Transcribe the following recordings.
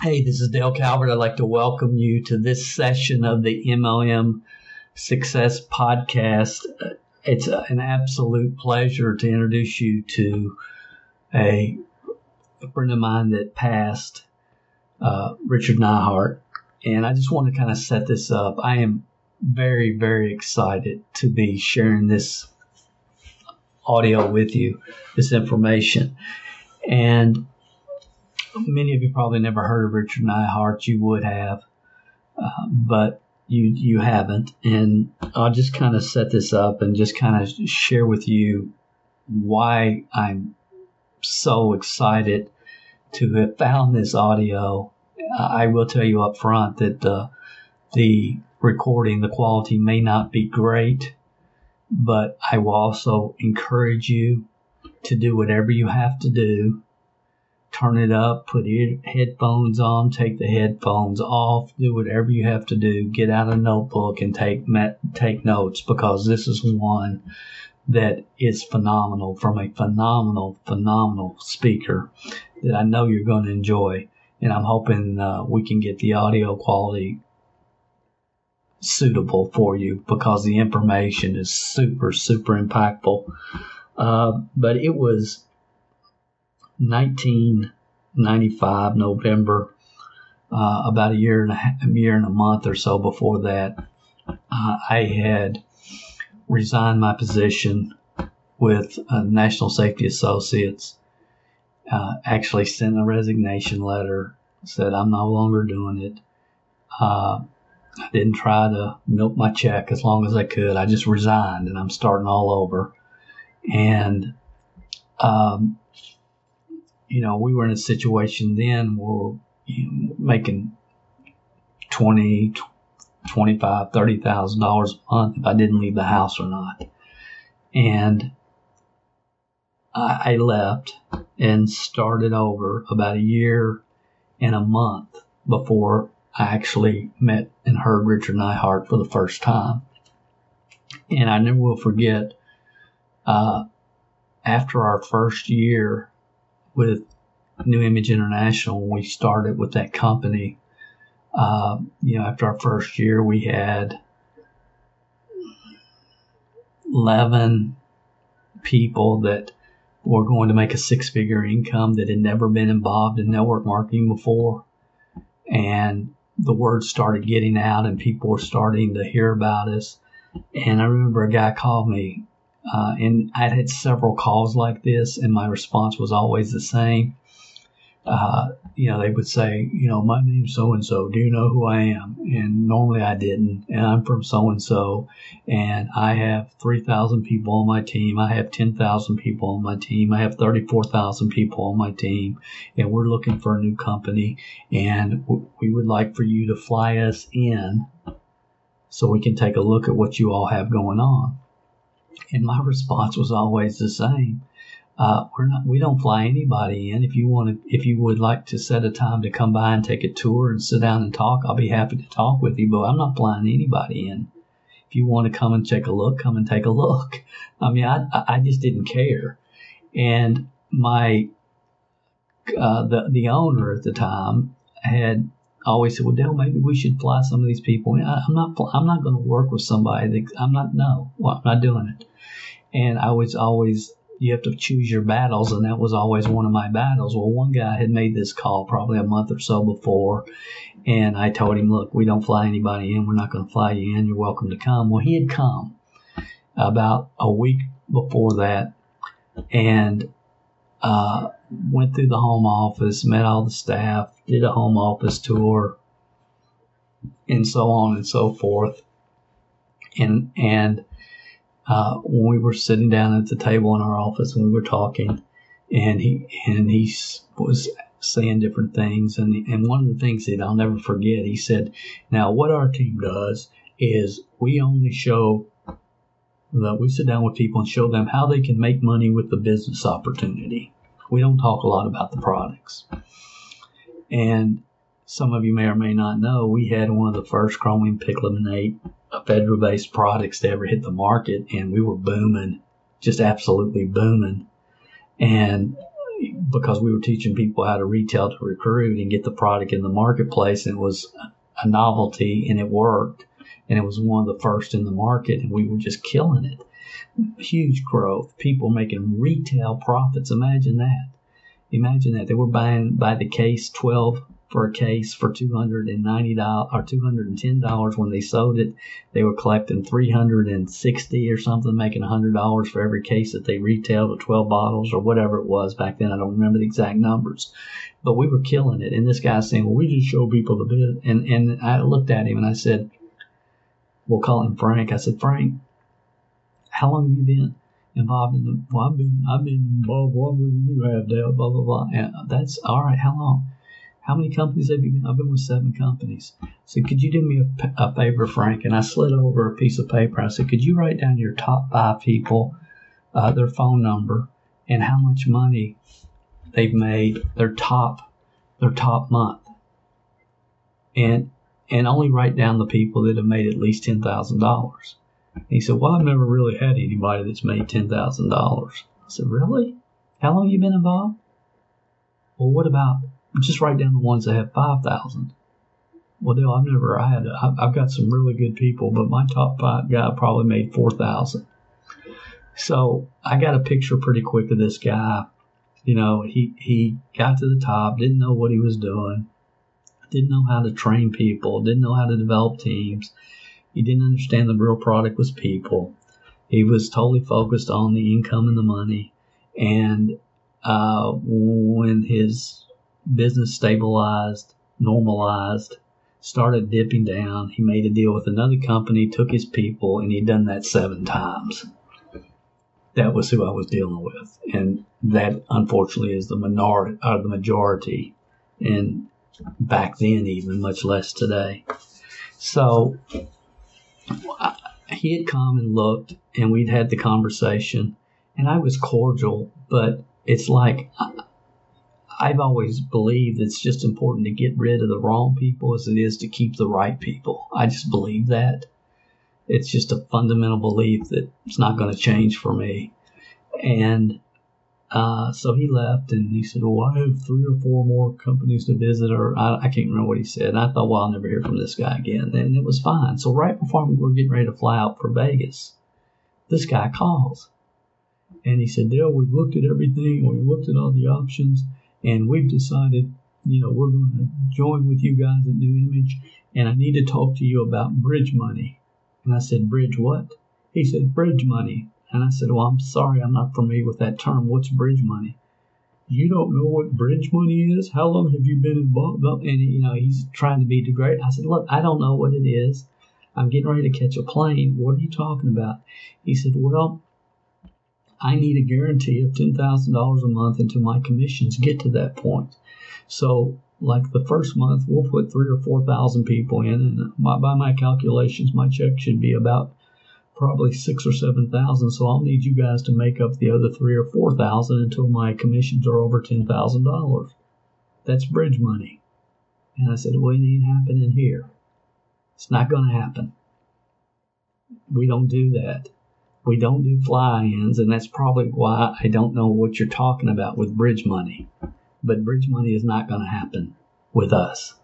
Hey, this is Dale Calvert. I'd like to welcome you to this session of the MLM Success Podcast. It's an absolute pleasure to introduce you to a, friend of mine that passed, uh, Richard Neihart. And I just want to kind of set this up. I am very, very excited to be sharing this audio with you, this information. And many of you probably never heard of Richard Neihart. You would have, uh, but you you haven't. And I'll just kind of set this up and just kind of share with you why I'm so excited to have found this audio. I will tell you up front that uh, the recording, the quality may not be great, but I will also encourage you to do whatever you have to do turn it up, put headphones on, take the headphones off, do whatever you have to do. Get out a notebook and take take notes because this is one that is phenomenal from a phenomenal, phenomenal speaker that I know you're going to enjoy. And I'm hoping uh, we can get the audio quality suitable for you because the information is super, super impactful. Uh, but it was 1995 November, uh, about a year and a, half, a year and a month or so before that, uh, I had resigned my position with uh, National Safety Associates. Uh, actually, sent a resignation letter. Said I'm no longer doing it. Uh, I didn't try to milk my check as long as I could. I just resigned, and I'm starting all over. And um, you know, we were in a situation then where you know, making twenty, twenty-five, thirty thousand dollars a month if I didn't leave the house or not, and I, I left and started over about a year and a month before I actually met and heard Richard Neihart for the first time, and I never will forget. Uh, after our first year with New Image International when we started with that company. Uh, you know, after our first year, we had 11 people that were going to make a six figure income that had never been involved in network marketing before. And the word started getting out, and people were starting to hear about us. And I remember a guy called me uh, and I'd had several calls like this, and my response was always the same. Uh, you know, they would say, you know, my name's so and so. Do you know who I am? And normally I didn't. And I'm from so and so. And I have 3,000 people on my team. I have 10,000 people on my team. I have 34,000 people on my team. And we're looking for a new company. And we would like for you to fly us in so we can take a look at what you all have going on. And my response was always the same. Uh, we're not, we don't fly anybody in. If you want to, if you would like to set a time to come by and take a tour and sit down and talk, I'll be happy to talk with you, but I'm not flying anybody in. If you want to come and take a look, come and take a look. I mean, I, I just didn't care. And my, uh, the, the owner at the time had always said, well, Dale, maybe we should fly some of these people. I'm not, I'm not going to work with somebody that I'm not, no, well, I'm not doing it. And I was always, you have to choose your battles, and that was always one of my battles. Well, one guy had made this call probably a month or so before, and I told him, look, we don't fly anybody in. We're not going to fly you in. You're welcome to come. Well, he had come about a week before that, and uh, went through the home office, met all the staff, did a home office tour, and so on and so forth. And and uh, when we were sitting down at the table in our office and we were talking, and he and he was saying different things. And, and one of the things that I'll never forget, he said, Now, what our team does is we only show that we sit down with people and show them how they can make money with the business opportunity. We don't talk a lot about the products. And some of you may or may not know, we had one of the first chromium picolinate federal based products to ever hit the market, and we were booming, just absolutely booming. And because we were teaching people how to retail to recruit and get the product in the marketplace, and it was a novelty and it worked. And it was one of the first in the market, and we were just killing it. Huge growth, people making retail profits. Imagine that. Imagine that. They were buying by the case 12 for a case for $290 or $210 when they sold it. They were collecting 360 or something, making $100 for every case that they retailed with 12 bottles or whatever it was back then. I don't remember the exact numbers, but we were killing it. And this guy's saying, well, we just show people the bit. And, and I looked at him and I said, we'll call him Frank. I said, Frank, how long have you been involved in the, well, I've been, I've been involved longer than you have, Dale, blah, blah, blah. And that's all right. How long? How many companies have you been? I've been with seven companies. So could you do me a, a favor, Frank? And I slid over a piece of paper. I said, could you write down your top five people, uh, their phone number, and how much money they've made their top their top month, and and only write down the people that have made at least ten thousand dollars. He said, well, I've never really had anybody that's made ten thousand dollars. I said, really? How long you been involved? Well, what about just write down the ones that have 5,000. Well, Dale, I've never I had, I've got some really good people, but my top five guy probably made 4,000. So I got a picture pretty quick of this guy. You know, he, he got to the top, didn't know what he was doing, didn't know how to train people, didn't know how to develop teams. He didn't understand the real product was people. He was totally focused on the income and the money. And uh, when his business stabilized, normalized, started dipping down. He made a deal with another company, took his people, and he'd done that seven times. That was who I was dealing with, and that unfortunately is the minority or the majority, and back then even much less today. So he had come and looked, and we'd had the conversation, and I was cordial, but it's like I've always believed it's just important to get rid of the wrong people as it is to keep the right people. I just believe that. It's just a fundamental belief that it's not going to change for me. And uh, so he left and he said, Well, I have three or four more companies to visit, or I, I can't remember what he said. And I thought, Well, I'll never hear from this guy again. And it was fine. So right before we were getting ready to fly out for Vegas, this guy calls. And he said, Dale, we've looked at everything, we've looked at all the options, and we've decided, you know, we're going to join with you guys at New Image, and I need to talk to you about bridge money. And I said, Bridge what? He said, Bridge money. And I said, Well, I'm sorry, I'm not familiar with that term. What's bridge money? You don't know what bridge money is? How long have you been involved? And, you know, he's trying to be degraded. I said, Look, I don't know what it is. I'm getting ready to catch a plane. What are you talking about? He said, Well, I need a guarantee of $10,000 a month until my commissions get to that point. So, like the first month, we'll put three or 4,000 people in, and uh, by my calculations, my check should be about probably six or 7,000. So, I'll need you guys to make up the other three or 4,000 until my commissions are over $10,000. That's bridge money. And I said, well, it ain't happening here. It's not going to happen. We don't do that. We don't do fly-ins, and that's probably why I don't know what you're talking about with bridge money. But bridge money is not going to happen with us.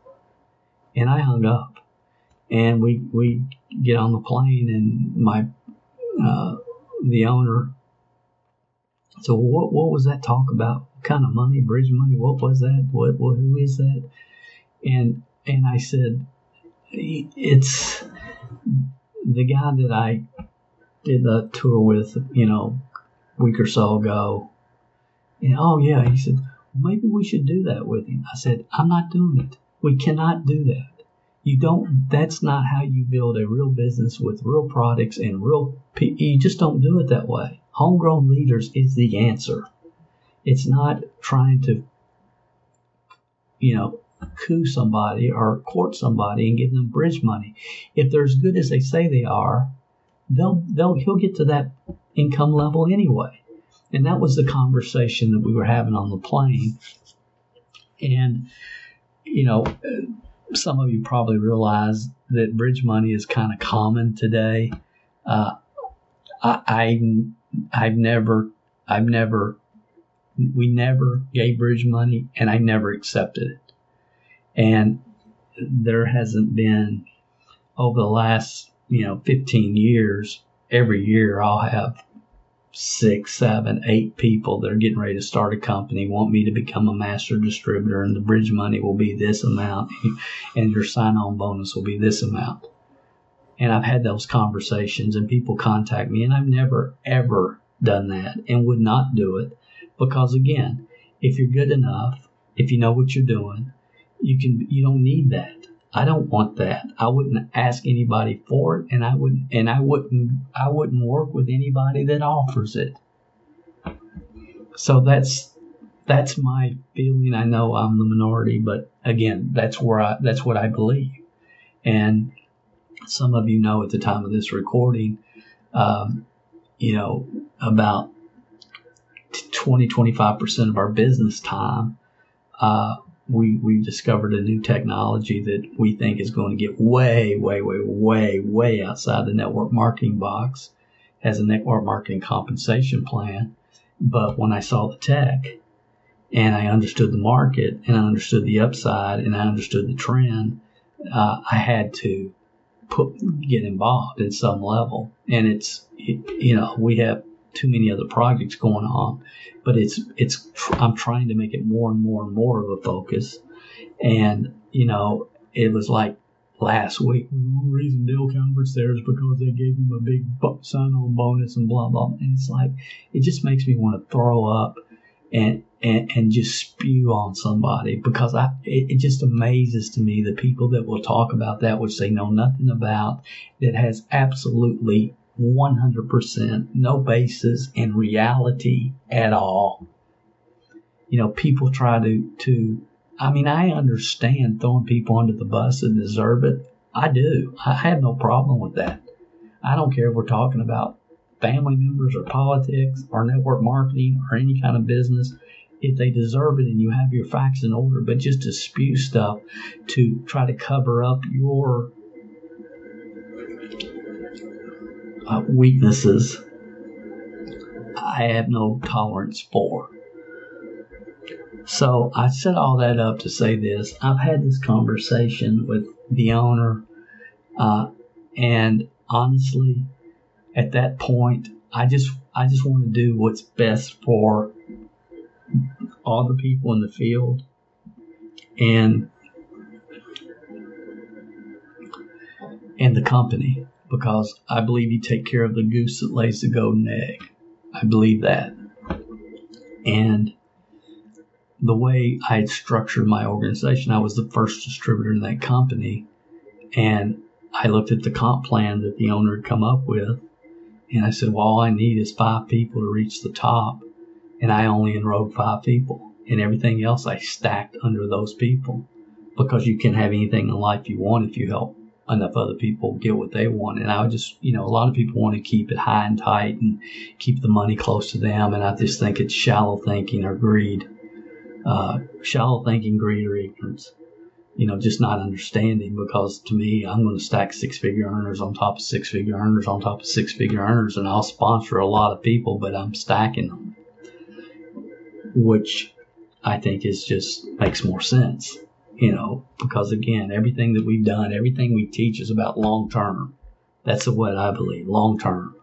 And I hung up, and we we get on the plane, and my uh, the owner. So what what was that talk about? What kind of money? Bridge money? What was that? What, what who is that? And and I said, it's the guy that I did the tour with, you know, week or so ago. And oh yeah, he said, maybe we should do that with him. I said, I'm not doing it. We cannot do that. You don't. That's not how you build a real business with real products and real. You just don't do it that way. Homegrown leaders is the answer. It's not trying to you know, coup somebody or court somebody and give them bridge money. If they're as good as they say they are, they'll they'll he'll get to that income level anyway. And that was the conversation that we were having on the plane. And you know, some of you probably realize that bridge money is kind of common today. Uh, I, I I've never I've never we never gave bridge money and I never accepted it. And there hasn't been over the last, you know, 15 years, every year I'll have six, seven, eight people that are getting ready to start a company, want me to become a master distributor, and the bridge money will be this amount, and your sign on bonus will be this amount. And I've had those conversations, and people contact me, and I've never, ever done that and would not do it because, again, if you're good enough, if you know what you're doing, you can you don't need that. I don't want that. I wouldn't ask anybody for it, and I wouldn't and I wouldn't I wouldn't work with anybody that offers it. So that's that's my feeling. I know I'm the minority, but again, that's where I that's what I believe. And some of you know at the time of this recording, um, you know, about 20 25% of our business time uh, we we've discovered a new technology that we think is going to get way, way, way, way, way outside the network marketing box. as a network marketing compensation plan, but when I saw the tech and I understood the market and I understood the upside and I understood the trend, uh, I had to put get involved in some level. And it's it, you know we have too many other projects going on, but it's it's I'm trying to make it more and more and more of a focus. And you know, it was like last week. The only reason Dale Calvert's there is because they gave him a big sign-on bonus and blah blah. And it's like it just makes me want to throw up and and, and just spew on somebody because I it, it just amazes to me the people that will talk about that which they know nothing about that has absolutely 100% no basis in reality at all. You know, people try to, to, I mean, I understand throwing people under the bus and deserve it. I do. I have no problem with that. I don't care if we're talking about family members or politics or network marketing or any kind of business. If they deserve it and you have your facts in order, but just to spew stuff to try to cover up your uh, weaknesses I have no tolerance for. So I set all that up to say this. I've had this conversation with the owner, uh, and honestly, at that point, I just I just want to do what's best for all the people in the field, and and the company because I believe you take care of the goose that lays the golden egg. I believe that. And the way I had structured my organization, I was the first distributor in that company. And I looked at the comp plan that the owner had come up with. And I said, well, all I need is five people to reach the top. And I only enrolled five people. And everything else I stacked under those people because you can have anything in life you want if you help enough other people get what they want. And I would just, you know, a lot of people want to keep it high and tight and keep the money close to them. And I just think it's shallow thinking or greed, uh, shallow thinking, greed, or ignorance. You know, just not understanding because to me, I'm going to stack six figure earners on top of six figure earners on top of six figure earners, and I'll sponsor a lot of people, but I'm stacking them, which I think is just makes more sense you know, because again, everything that we've done, everything we teach is about long term. That's what I believe, long term.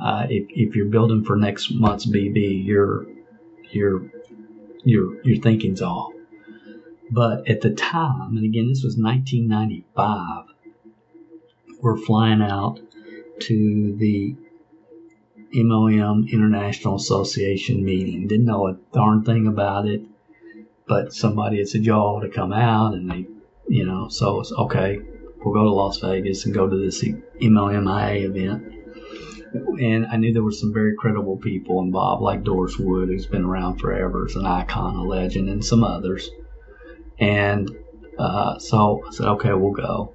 Uh, if, if you're building for next month's BB, your your your your thinking's off. But at the time, and again, this was 1995, we're flying out to the MLM International Association meeting. Didn't know a darn thing about it but somebody had said y'all to come out and they you know so it's okay we'll go to las vegas and go to this mlmia event and i knew there were some very credible people involved like doris wood who's been around forever as an icon a legend and some others And uh, so I said, okay, we'll go.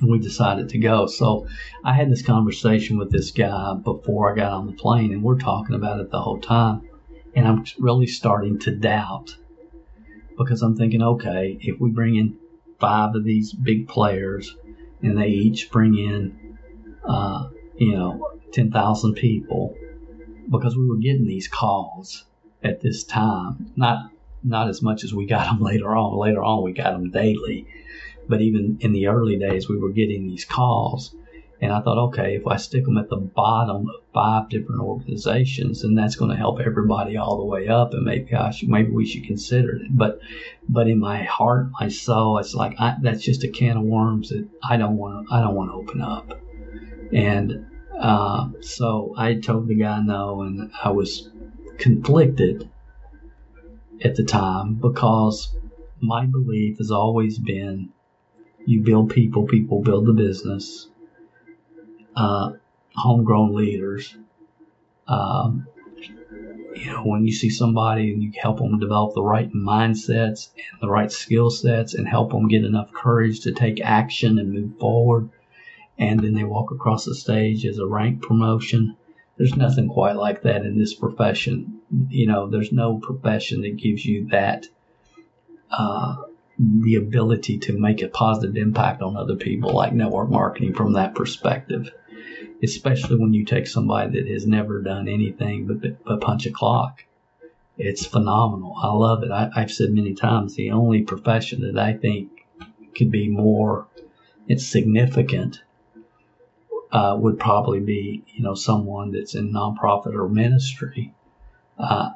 And we decided to go. So I had this conversation with this guy before I got on the plane, and we're talking about it the whole time. And I'm really starting to doubt because I'm thinking, okay, if we bring in five of these big players and they each bring in, uh, you know, 10,000 people, because we were getting these calls at this time, not not as much as we got them later on. Later on, we got them daily, but even in the early days, we were getting these calls. And I thought, okay, if I stick them at the bottom of five different organizations, then that's going to help everybody all the way up. And maybe I should, maybe we should consider it. But, but in my heart, my soul, it's like I, that's just a can of worms that I don't want to, I don't want to open up. And uh, so I told the guy no, and I was conflicted at the time because my belief has always been you build people, people build the business. Uh, homegrown leaders. Um, you know, when you see somebody and you help them develop the right mindsets and the right skill sets and help them get enough courage to take action and move forward, and then they walk across the stage as a rank promotion. There's nothing quite like that in this profession. You know, there's no profession that gives you that uh, the ability to make a positive impact on other people like network marketing from that perspective especially when you take somebody that has never done anything but, but punch a clock. It's phenomenal. I love it. I, I've said many times the only profession that I think could be more it's significant uh, would probably be you know someone that's in nonprofit or ministry. Uh,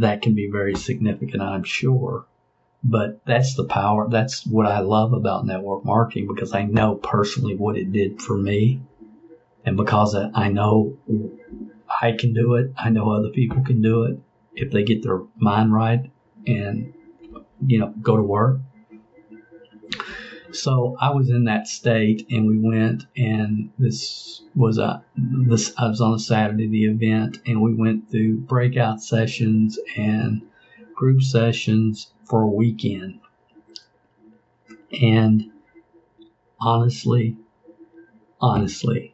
that can be very significant, I'm sure. But that's the power. That's what I love about network marketing because I know personally what it did for me. And because I know I can do it, I know other people can do it if they get their mind right and, you know, go to work. So I was in that state and we went and this was a, this, I was on a Saturday, the event, and we went through breakout sessions and group sessions for a weekend. And honestly, honestly,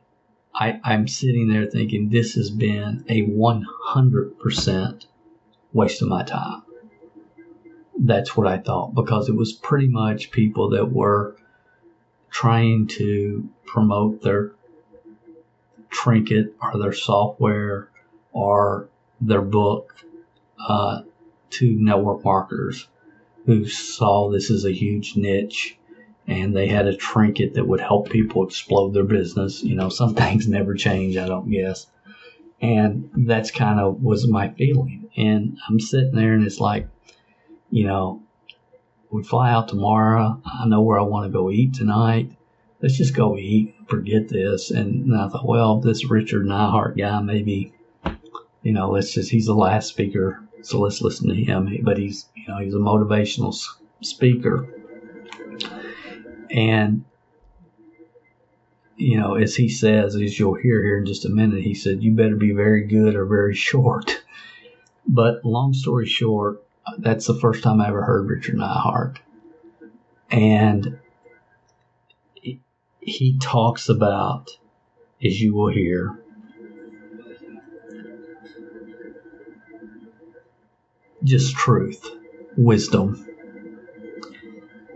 I, I'm sitting there thinking this has been a 100% waste of my time. That's what I thought because it was pretty much people that were trying to promote their trinket or their software or their book uh, to network marketers who saw this as a huge niche and they had a trinket that would help people explode their business. You know, some things never change, I don't guess. And that's kind of was my feeling. And I'm sitting there and it's like, you know, we fly out tomorrow. I know where I want to go eat tonight. Let's just go eat. Forget this. And I thought, well, this Richard Neihart guy, maybe, you know, let's just, he's the last speaker. So let's listen to him. But he's, you know, he's a motivational speaker and, you know, as he says, as you'll hear here in just a minute, he said, you better be very good or very short. But long story short, that's the first time I ever heard Richard Neihart. And he talks about, as you will hear, just truth, wisdom.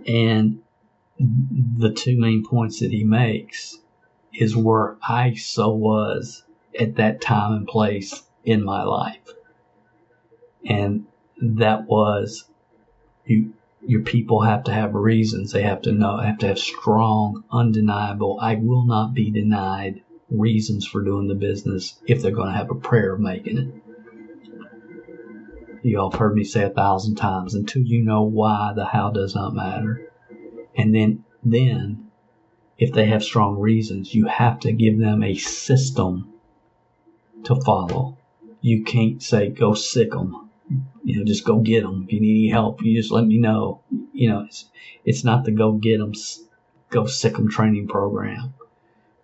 And the two main points that he makes is where I so was at that time and place in my life. And that was you your people have to have reasons. They have to know have to have strong, undeniable, I will not be denied reasons for doing the business if they're going to have a prayer of making it. You all have heard me say a thousand times until you know why the how does not matter. And then, then, if they have strong reasons, you have to give them a system to follow. You can't say, go sick them. You know, just go get them. If you need any help, you just let me know. You know, it's, it's not the go get them, go sick them training program.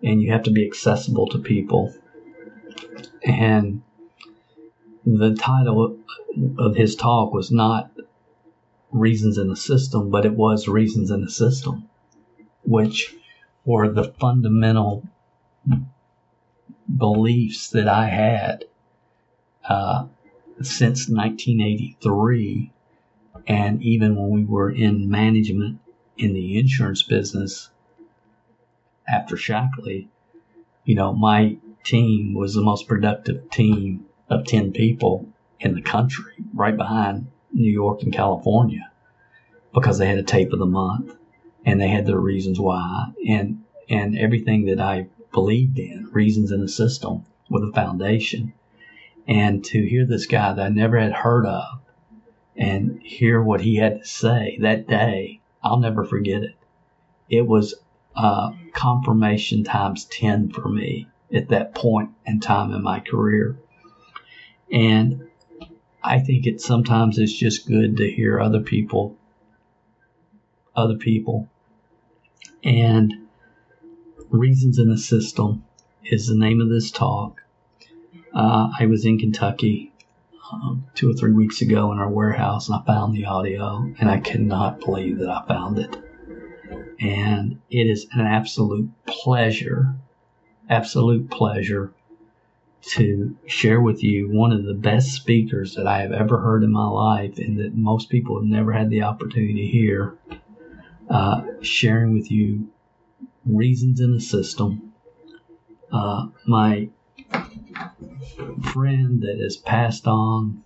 And you have to be accessible to people. And the title of his talk was not reasons in the system, but it was reasons in the system, which were the fundamental beliefs that I had uh, since 1983. And even when we were in management in the insurance business after Shaklee, you know, my team was the most productive team of 10 people in the country, right behind New York and California, because they had a tape of the month and they had their reasons why and and everything that I believed in, reasons in the system with a foundation. And to hear this guy that I never had heard of and hear what he had to say that day, I'll never forget it. It was uh, confirmation times 10 for me at that point in time in my career. And I think it sometimes is just good to hear other people, other people, and reasons in the system is the name of this talk. Uh, I was in Kentucky um, two or three weeks ago in our warehouse and I found the audio and I cannot believe that I found it. And it is an absolute pleasure, absolute pleasure to share with you one of the best speakers that I have ever heard in my life and that most people have never had the opportunity to hear. Uh, sharing with you reasons in the system. Uh, my friend that has passed on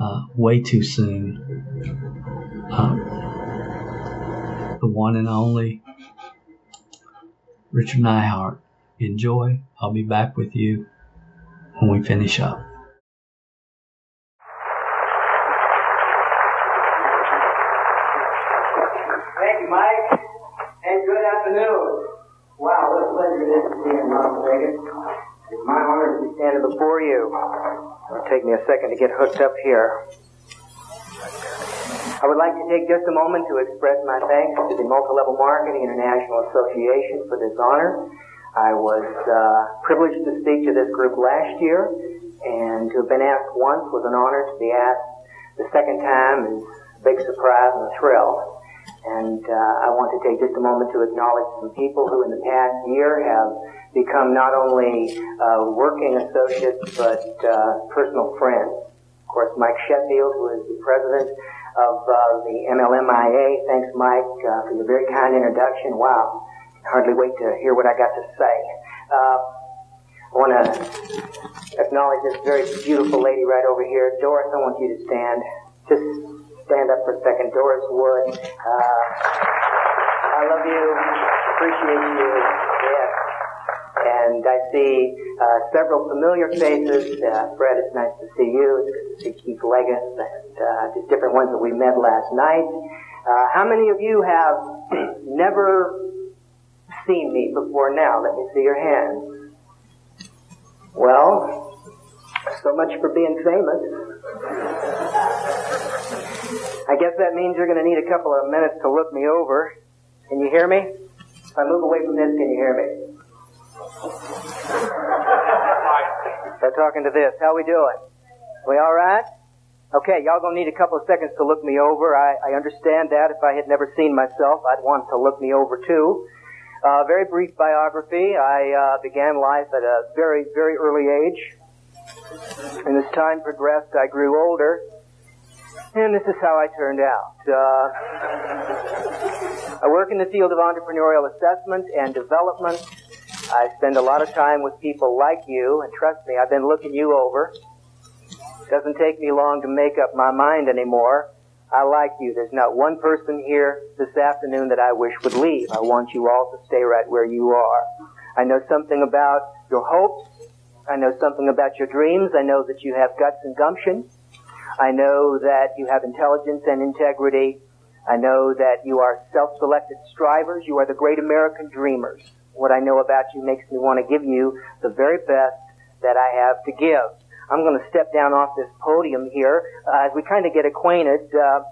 uh, way too soon, uh, the one and only Richard Neihart enjoy. I'll be back with you when we finish up. Thank you, Mike, and good afternoon. Wow, what a pleasure it is to be in Las Vegas. It's my honor to be standing before you. It'll take me a second to get hooked up here. I would like to take just a moment to express my thanks to the Multilevel Marketing International Association for this honor. I was uh, privileged to speak to this group last year, and to have been asked once was an honor. To be asked the second time is a big surprise and a thrill. And uh, I want to take just a moment to acknowledge some people who in the past year have become not only uh, working associates but uh, personal friends. Of course, Mike Sheffield, who is the president of uh, the MLMIA. Thanks, Mike, uh, for your very kind introduction. Wow hardly wait to hear what I got to say. Uh, I want to acknowledge this very beautiful lady right over here. Doris, I want you to stand. Just stand up for a second. Doris Wood. Uh, I love you. Appreciate you. Yes. And I see uh, several familiar faces. Uh, Fred, it's nice to see you. It's good to see Keith Leggett and uh, just different ones that we met last night. Uh, how many of you have never seen me before now. Let me see your hands. Well, so much for being famous. I guess that means you're going to need a couple of minutes to look me over. Can you hear me? If I move away from this, can you hear me? Start talking to this. How we doing? We all right? Okay, y'all gonna need a couple of seconds to look me over. I, I understand that. If I had never seen myself, I'd want to look me over too. Uh, very brief biography. I uh, began life at a very, very early age. And as time progressed, I grew older. And this is how I turned out. Uh, I work in the field of entrepreneurial assessment and development. I spend a lot of time with people like you, and trust me, I've been looking you over. It doesn't take me long to make up my mind anymore. I like you. There's not one person here this afternoon that I wish would leave. I want you all to stay right where you are. I know something about your hopes. I know something about your dreams. I know that you have guts and gumption. I know that you have intelligence and integrity. I know that you are self-selected strivers. You are the great American dreamers. What I know about you makes me want to give you the very best that I have to give. I'm going to step down off this podium here. Uh, as we kind of get acquainted, uh,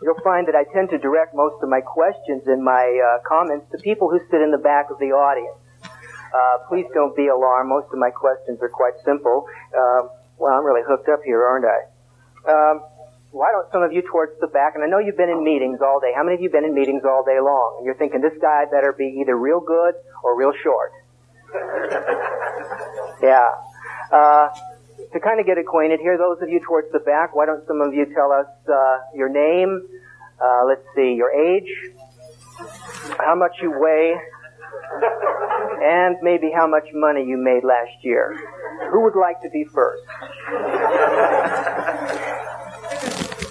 you'll find that I tend to direct most of my questions and my uh, comments to people who sit in the back of the audience. Uh, please don't be alarmed. Most of my questions are quite simple. Uh, well, I'm really hooked up here, aren't I? Um, why don't some of you towards the back, and I know you've been in meetings all day. How many of you been in meetings all day long? And you're thinking this guy better be either real good or real short. yeah. Uh, to kind of get acquainted here, those of you towards the back, why don't some of you tell us uh, your name, uh, let's see, your age, how much you weigh, and maybe how much money you made last year. Who would like to be first?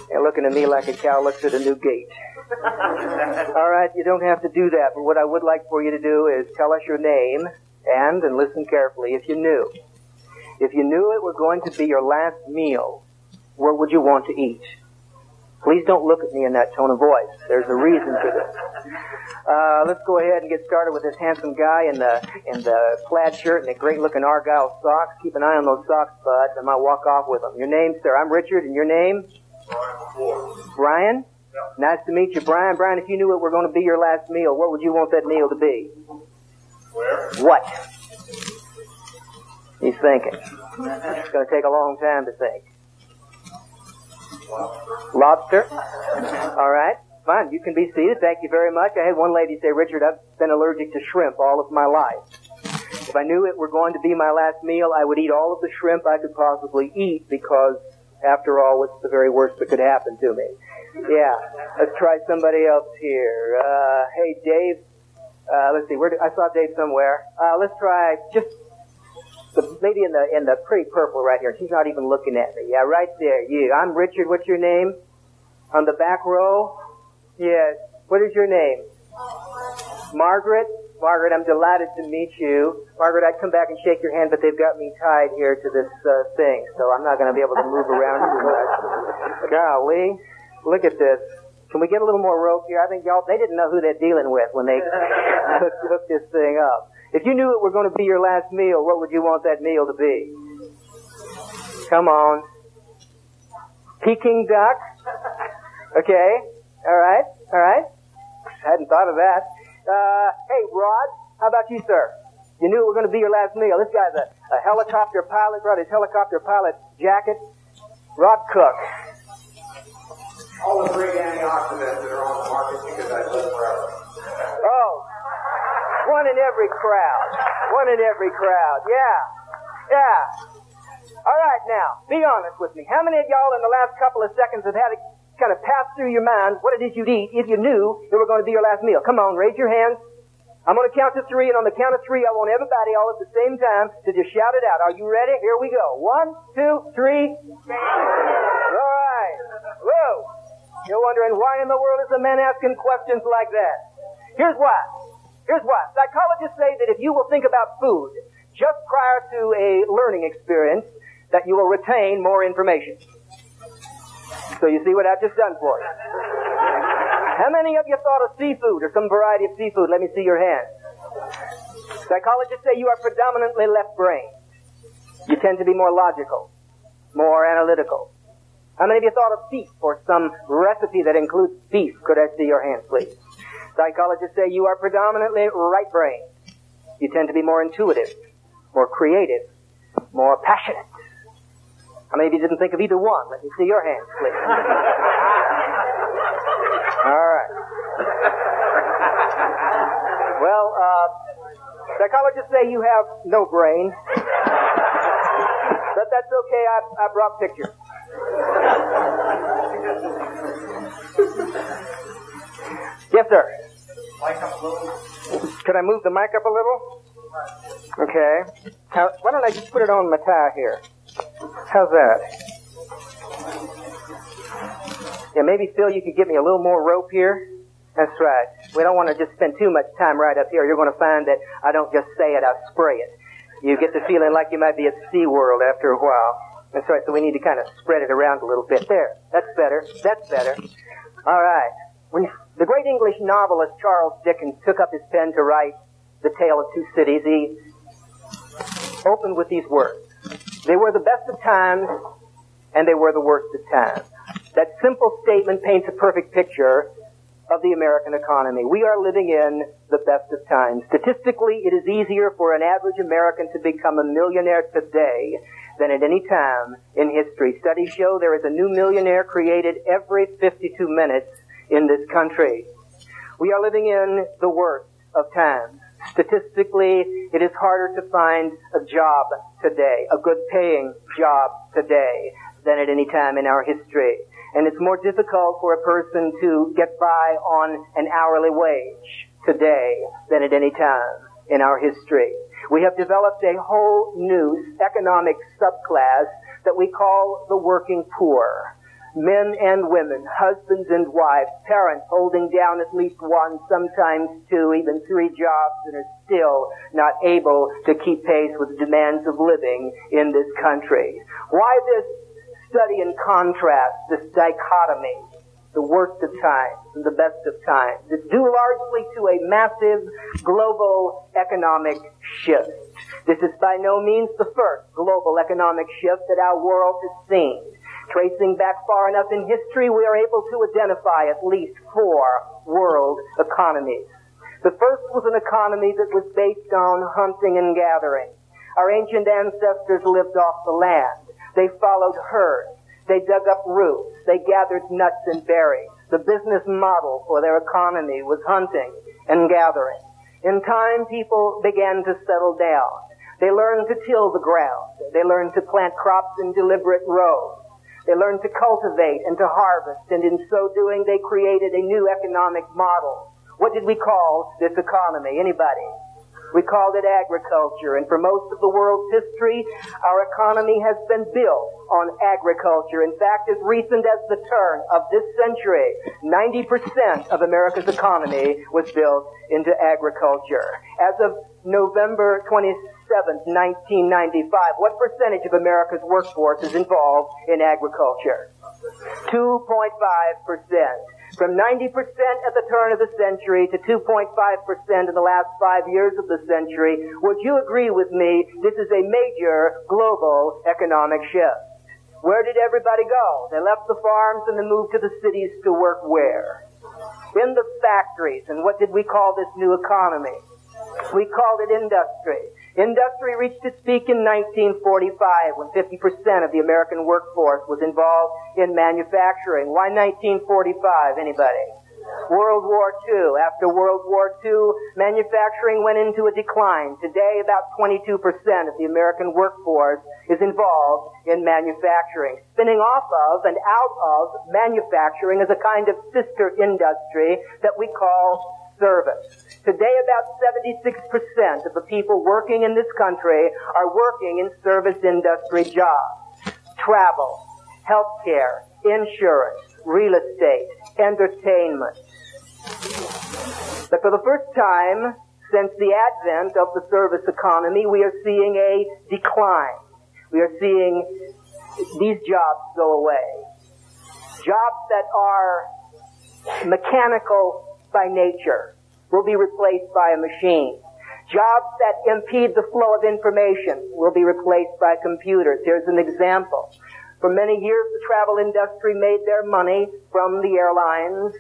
You're looking at me like a cow looks at a new gate. All right, you don't have to do that, but what I would like for you to do is tell us your name and, and listen carefully, if you knew. If you knew it were going to be your last meal, what would you want to eat? Please don't look at me in that tone of voice. There's a reason for this. Uh, let's go ahead and get started with this handsome guy in the in the plaid shirt and the great looking argyle socks. Keep an eye on those socks, bud. I might walk off with them. Your name, sir? I'm Richard, and your name? Brian. Yep. Nice to meet you, Brian. Brian, if you knew it were going to be your last meal, what would you want that meal to be? Where? What? He's thinking. It's going to take a long time to think. Lobster. All right. Fine. You can be seated. Thank you very much. I had one lady say, Richard, I've been allergic to shrimp all of my life. If I knew it were going to be my last meal, I would eat all of the shrimp I could possibly eat because, after all, what's the very worst that could happen to me? Yeah. Let's try somebody else here. Uh, hey, Dave. Uh, let's see. Where do, I saw Dave somewhere. Uh, let's try just the lady in the in the pretty purple right here. She's not even looking at me. Yeah, right there. You. I'm Richard. What's your name? On the back row. Yes. What is your name? Margaret. Margaret, I'm delighted to meet you. Margaret, I'd come back and shake your hand, but they've got me tied here to this uh, thing, so I'm not going to be able to move around too much. Golly, look at this. Can we get a little more rope here? I think y'all, they didn't know who they're dealing with when they hooked, hooked this thing up. If you knew it were going to be your last meal, what would you want that meal to be? Come on. Peking duck? Okay. All right. All right. I hadn't thought of that. Uh, hey, Rod, how about you, sir? You knew it was going to be your last meal. This guy's a, a helicopter pilot, brought his helicopter pilot jacket. Rod Cook. All the great antioxidants that are on the market because I live forever. Oh, one in every crowd. One in every crowd. Yeah. Yeah. All right, now, be honest with me. How many of y'all in the last couple of seconds have had it kind of pass through your mind what it is you'd eat if you knew it were going to be your last meal. Come on, raise your hands. I'm going to count to three, and on the count of three, I want everybody all at the same time to just shout it out. Are you ready? Here we go. One, two, three. All right. Whoa. You're wondering why in the world is a man asking questions like that? Here's why. Here's why. Psychologists say that if you will think about food just prior to a learning experience, that you will retain more information. So you see what I've just done for you. How many of you thought of seafood or some variety of seafood? Let me see your hand. Psychologists say you are predominantly left brain. You tend to be more logical, more analytical. How many of you thought of beef or some recipe that includes beef? Could I see your hand, please? Psychologists say you are predominantly right-brained. You tend to be more intuitive, more creative, more passionate. How many of you didn't think of either one? Let me see your hands, please. All right. Well, uh, psychologists say you have no brain. But that's okay, I, I brought pictures. Yes, sir. Could I move the mic up a little? Okay. Now, why don't I just put it on my tie here? How's that? Yeah, maybe Phil, you could give me a little more rope here. That's right. We don't want to just spend too much time right up here. You're going to find that I don't just say it, I spray it. You get the feeling like you might be at SeaWorld after a while. That's right, so we need to kind of spread it around a little bit. There, that's better. That's better. All right. When the great English novelist Charles Dickens took up his pen to write The Tale of Two Cities, he opened with these words. They were the best of times, and they were the worst of times. That simple statement paints a perfect picture of the American economy. We are living in the best of times. Statistically, it is easier for an average American to become a millionaire today than at any time in history. Studies show there is a new millionaire created every 52 minutes in this country. We are living in the worst of times. Statistically, it is harder to find a job today, a good paying job today, than at any time in our history. And it's more difficult for a person to get by on an hourly wage today than at any time in our history. We have developed a whole new economic subclass that we call the working poor. Men and women, husbands and wives, parents holding down at least one, sometimes two, even three jobs and are still not able to keep pace with the demands of living in this country. Why this study and contrast, this dichotomy? the worst of times and the best of times. It's due largely to a massive global economic shift. This is by no means the first global economic shift that our world has seen. Tracing back far enough in history, we are able to identify at least four world economies. The first was an economy that was based on hunting and gathering. Our ancient ancestors lived off the land. They followed herds. They dug up roots. They gathered nuts and berries. The business model for their economy was hunting and gathering. In time, people began to settle down. They learned to till the ground. They learned to plant crops in deliberate rows. They learned to cultivate and to harvest, and in so doing, they created a new economic model. What did we call this economy? Anybody? We called it agriculture, and for most of the world's history, our economy has been built on agriculture. In fact, as recent as the turn of this century, 90% of America's economy was built into agriculture. As of November 27th, 1995, what percentage of America's workforce is involved in agriculture? 2.5%. From 90% at the turn of the century to 2.5% in the last five years of the century, would you agree with me this is a major global economic shift? Where did everybody go? They left the farms and they moved to the cities to work where? In the factories. And what did we call this new economy? We called it industry. Industry reached its peak in 1945 when 50% of the American workforce was involved in manufacturing. Why 1945? Anybody? World War II. After World War II, manufacturing went into a decline. Today, about 22% of the American workforce is involved in manufacturing. Spinning off of and out of manufacturing is a kind of sister industry that we call service. Today, about 76% of the people working in this country are working in service industry jobs. Travel, healthcare, insurance, real estate, entertainment. But for the first time since the advent of the service economy, we are seeing a decline. We are seeing these jobs go away. Jobs that are mechanical by nature will be replaced by a machine. Jobs that impede the flow of information will be replaced by computers. Here's an example. For many years, the travel industry made their money from the airlines,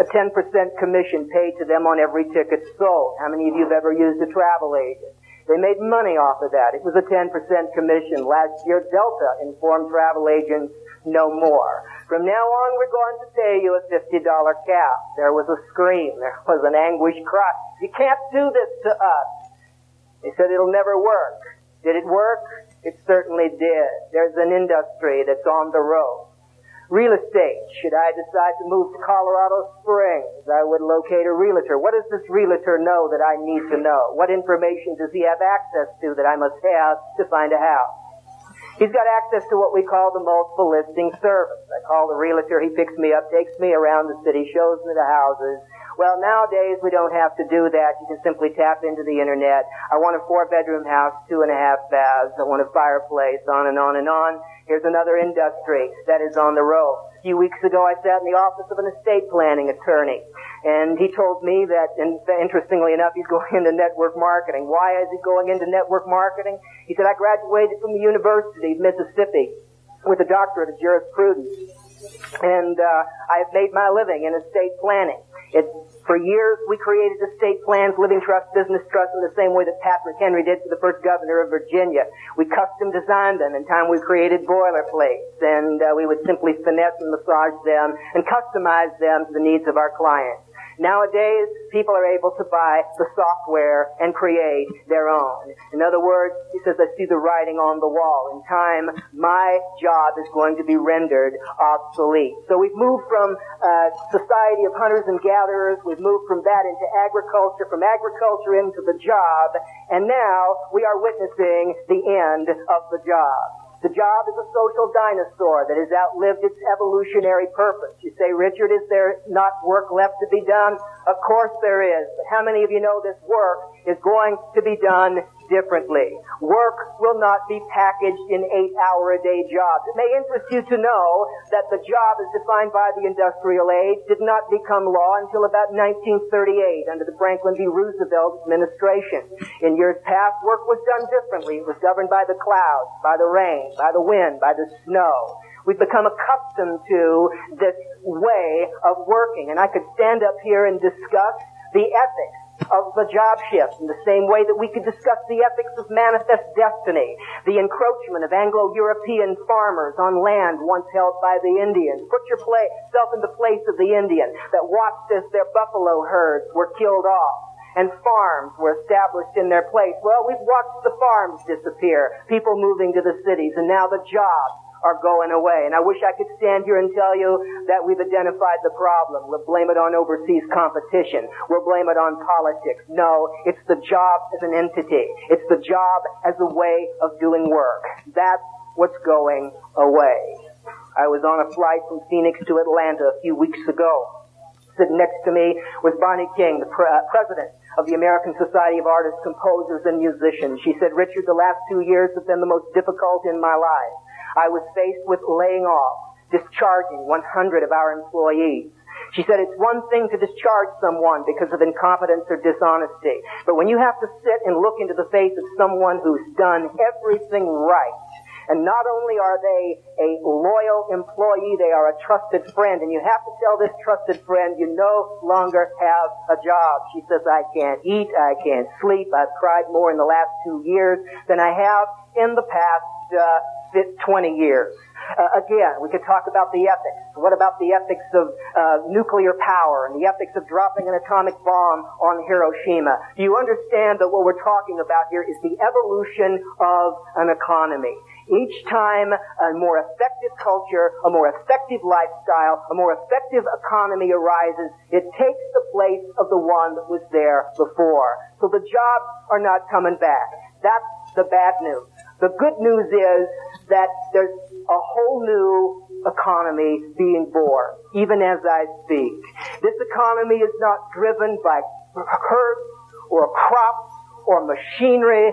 a 10% commission paid to them on every ticket sold. How many of you have ever used a travel agent? They made money off of that. It was a 10% commission. Last year, Delta informed travel agents no more. From now on, we're going to pay you a $50 cap. There was a scream. There was an anguished cry. You can't do this to us. They said it'll never work. Did it work? It certainly did. There's an industry that's on the road. Real estate. Should I decide to move to Colorado Springs, I would locate a realtor. What does this realtor know that I need to know? What information does he have access to that I must have to find a house? He's got access to what we call the multiple listing service. I call the realtor, he picks me up, takes me around the city, shows me the houses. Well, nowadays we don't have to do that. You can simply tap into the internet. I want a four bedroom house, two and a half baths. I want a fireplace, on and on and on. Here's another industry that is on the road. A few weeks ago I sat in the office of an estate planning attorney. And he told me that, and interestingly enough, he's going into network marketing. Why is he going into network marketing? He said, I graduated from the University of Mississippi with a doctorate of jurisprudence. And uh, I've made my living in estate planning. It For years, we created estate plans, living trust, business trust in the same way that Patrick Henry did for the first governor of Virginia. We custom designed them. In time, we created boilerplates, and uh, we would simply finesse and massage them and customize them to the needs of our clients. Nowadays, people are able to buy the software and create their own. In other words, he says, I see the writing on the wall. In time, my job is going to be rendered obsolete. So we've moved from a society of hunters and gatherers, we've moved from that into agriculture, from agriculture into the job, and now we are witnessing the end of the job. The job is a social dinosaur that has outlived its evolutionary purpose. You say, Richard, is there not work left to be done? Of course there is. But how many of you know this work is going to be done differently. Work will not be packaged in eight hour a day jobs. It may interest you to know that the job as defined by the industrial age did not become law until about 1938 under the Franklin D. Roosevelt administration. In years past, work was done differently. It was governed by the clouds, by the rain, by the wind, by the snow. We've become accustomed to this way of working. And I could stand up here and discuss the ethics of the job shift in the same way that we could discuss the ethics of manifest destiny, the encroachment of Anglo-European farmers on land once held by the Indians. Put yourself in the place of the Indian that watched as their buffalo herds were killed off and farms were established in their place. Well, we've watched the farms disappear, people moving to the cities, and now the jobs are going away. And I wish I could stand here and tell you that we've identified the problem. We'll blame it on overseas competition. We'll blame it on politics. No, it's the job as an entity. It's the job as a way of doing work. That's what's going away. I was on a flight from Phoenix to Atlanta a few weeks ago. Sitting next to me was Bonnie King, the pre- uh, president of the American Society of Artists, Composers, and Musicians. She said, Richard, the last two years have been the most difficult in my life. I was faced with laying off, discharging 100 of our employees. She said it's one thing to discharge someone because of incompetence or dishonesty, but when you have to sit and look into the face of someone who's done everything right, and not only are they a loyal employee, they are a trusted friend. And you have to tell this trusted friend you no longer have a job. She says, I can't eat, I can't sleep, I've cried more in the last two years than I have in the past uh, 20 years. Uh, again, we could talk about the ethics. What about the ethics of uh, nuclear power and the ethics of dropping an atomic bomb on Hiroshima? Do you understand that what we're talking about here is the evolution of an economy? Each time a more effective culture, a more effective lifestyle, a more effective economy arises, it takes the place of the one that was there before. So the jobs are not coming back. That's the bad news. The good news is that there's a whole new economy being born, even as I speak. This economy is not driven by herds or crops or machinery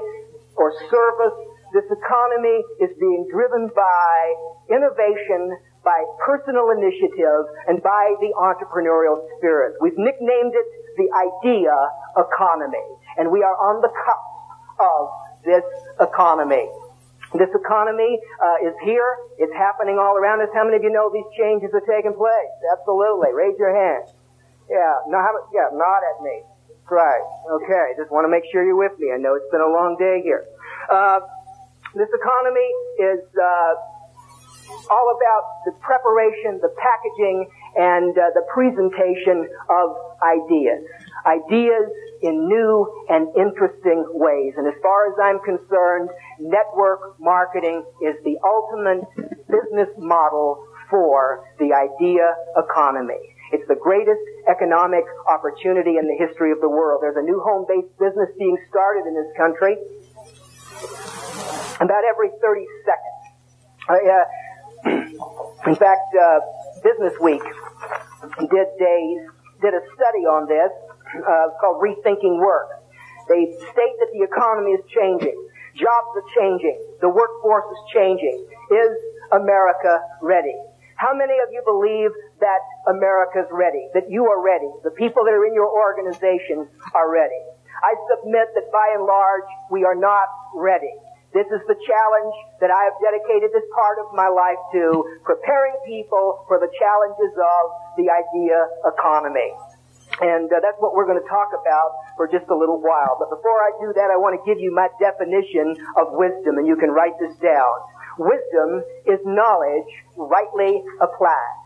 or service. This economy is being driven by innovation, by personal initiative, and by the entrepreneurial spirit. We've nicknamed it the idea economy, and we are on the cusp of this economy. This economy uh, is here. It's happening all around us. How many of you know these changes are taking place? Absolutely. Raise your hand. Yeah, no, how, yeah, nod at me. That's right. Okay, just want to make sure you're with me. I know it's been a long day here. Uh, this economy is uh, all about the preparation, the packaging, and uh, the presentation of ideas. Ideas in new and interesting ways. And as far as I'm concerned, network marketing is the ultimate business model for the idea economy. It's the greatest economic opportunity in the history of the world. There's a new home-based business being started in this country about every 30 seconds. Uh, in fact, uh, Business Week did a, did a study on this uh, called Rethinking Work. They state that the economy is changing. Jobs are changing. The workforce is changing. Is America ready? How many of you believe that America's ready? That you are ready? The people that are in your organization are ready? I submit that by and large, we are not ready. This is the challenge that I have dedicated this part of my life to, preparing people for the challenges of the idea economy. And uh, that's what we're going to talk about for just a little while. But before I do that, I want to give you my definition of wisdom, and you can write this down. Wisdom is knowledge rightly applied.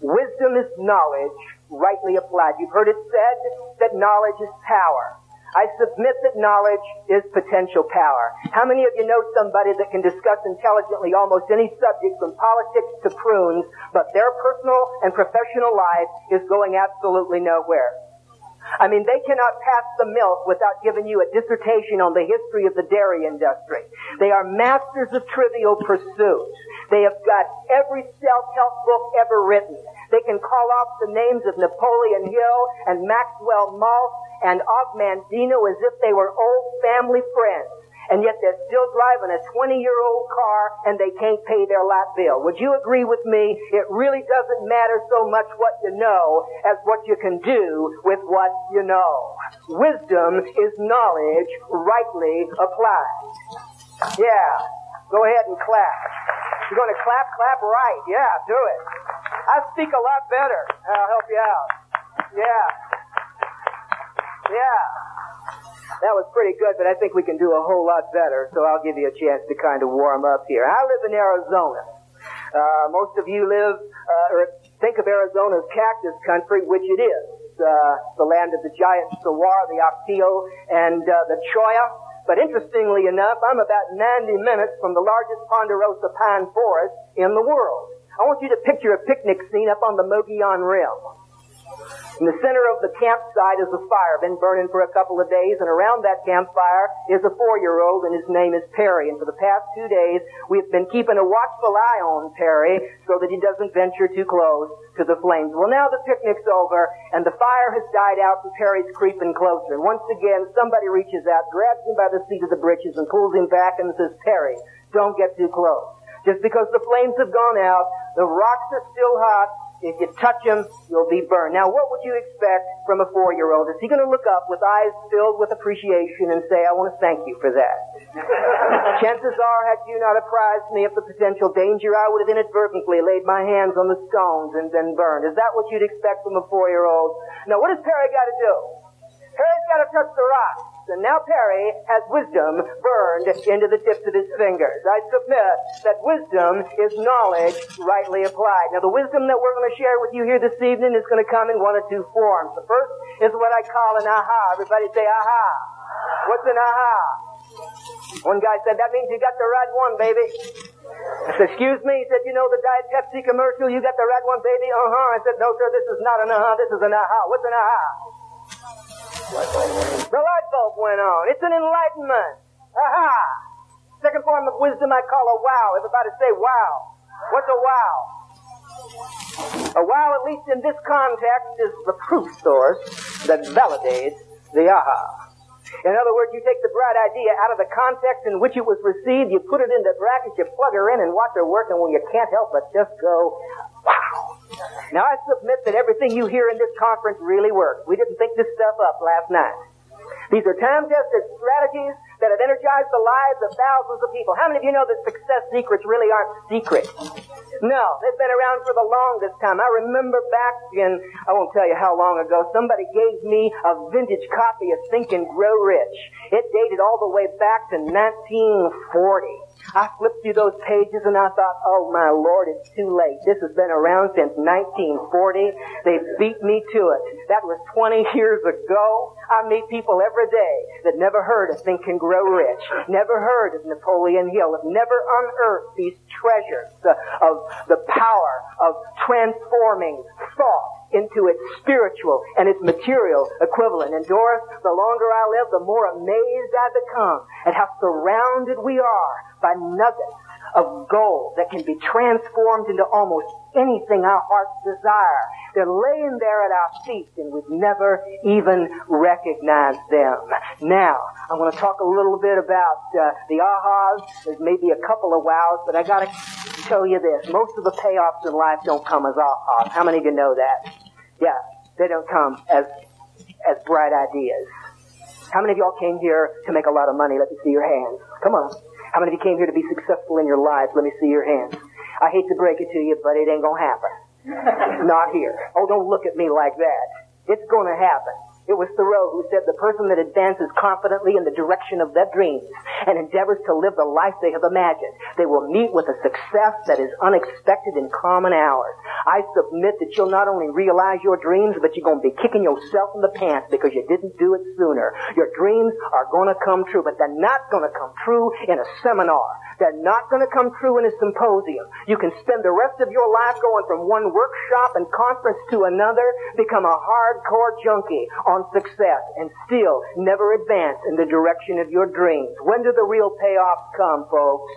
Wisdom is knowledge rightly applied. You've heard it said that knowledge is power. I submit that knowledge is potential power. How many of you know somebody that can discuss intelligently almost any subject from politics to prunes, but their personal and professional life is going absolutely nowhere? I mean, they cannot pass the milk without giving you a dissertation on the history of the dairy industry. They are masters of trivial pursuits. They have got every self-help book ever written. They can call off the names of Napoleon Hill and Maxwell Maltz and Og Mandino as if they were old family friends. And yet they're still driving a 20 year old car and they can't pay their lot bill. Would you agree with me? It really doesn't matter so much what you know as what you can do with what you know. Wisdom is knowledge rightly applied. Yeah. Go ahead and clap. You're going to clap, clap right. Yeah, do it. I speak a lot better. I'll help you out. Yeah. Yeah. That was pretty good, but I think we can do a whole lot better, so I'll give you a chance to kind of warm up here. I live in Arizona. Uh, most of you live, uh, or think of Arizona as cactus country, which it is. Uh, the land of the giant saguaro, the ocotillo, and uh, the cholla. But interestingly enough, I'm about 90 minutes from the largest ponderosa pine forest in the world. I want you to picture a picnic scene up on the Mogollon Rim. In the center of the campsite is a fire, been burning for a couple of days, and around that campfire is a four-year-old, and his name is Perry. And for the past two days, we've been keeping a watchful eye on Perry so that he doesn't venture too close to the flames. Well, now the picnic's over, and the fire has died out, and Perry's creeping closer. And once again, somebody reaches out, grabs him by the seat of the breeches, and pulls him back and says, Perry, don't get too close. Just because the flames have gone out, the rocks are still hot, if you touch him, you'll be burned. Now, what would you expect from a four-year-old? Is he going to look up with eyes filled with appreciation and say, I want to thank you for that? Chances are, had you not apprised me of the potential danger, I would have inadvertently laid my hands on the stones and been burned. Is that what you'd expect from a four-year-old? Now, what does Perry got to do? Perry's got to touch the rocks. And now Perry has wisdom burned into the tips of his fingers. I submit that wisdom is knowledge rightly applied. Now the wisdom that we're going to share with you here this evening is going to come in one of two forms. The first is what I call an aha. Everybody say aha. What's an aha? One guy said, that means you got the right one, baby. I said, excuse me? He said, you know the Diet Pepsi commercial, you got the right one, baby? Uh-huh. I said, no, sir, this is not an uh-huh, this is an aha. What's an aha? The light bulb went on. It's an enlightenment. Aha! Second form of wisdom I call a wow. Everybody say wow. What's a wow? A wow, at least in this context, is the proof source that validates the aha. In other words, you take the bright idea out of the context in which it was received, you put it into brackets, you plug her in and watch her work, and when you can't help but just go. Now I submit that everything you hear in this conference really works. We didn't think this stuff up last night. These are time-tested strategies that have energized the lives of thousands of people. How many of you know that success secrets really aren't secrets? No, they've been around for the longest time. I remember back in, I won't tell you how long ago, somebody gave me a vintage copy of Think and Grow Rich. It dated all the way back to 1940. I flipped through those pages and I thought, oh my lord, it's too late. This has been around since 1940. They beat me to it. That was 20 years ago. I meet people every day that never heard of Think and Grow Rich, never heard of Napoleon Hill, have never unearthed these treasures of the power of transforming thought into its spiritual and its material equivalent. And Doris, the longer I live, the more amazed I become at how surrounded we are by nuggets of gold that can be transformed into almost anything our hearts desire. They're laying there at our feet and we've never even recognized them. Now, I want to talk a little bit about uh, the ahas. There's maybe a couple of wows, but I got to tell you this. Most of the payoffs in life don't come as ahas. How many of you know that? Yeah, they don't come as as bright ideas. How many of y'all came here to make a lot of money? Let me see your hands. Come on. How many of you came here to be successful in your lives? Let me see your hands. I hate to break it to you, but it ain't gonna happen. Not here. Oh, don't look at me like that. It's going to happen. It was Thoreau who said the person that advances confidently in the direction of their dreams and endeavors to live the life they have imagined, they will meet with a success that is unexpected in common hours. I submit that you'll not only realize your dreams, but you're going to be kicking yourself in the pants because you didn't do it sooner. Your dreams are going to come true, but they're not going to come true in a seminar. They're not going to come true in a symposium. You can spend the rest of your life going from one workshop and conference to another, become a hardcore junkie on success, and still never advance in the direction of your dreams. When do the real payoffs come, folks?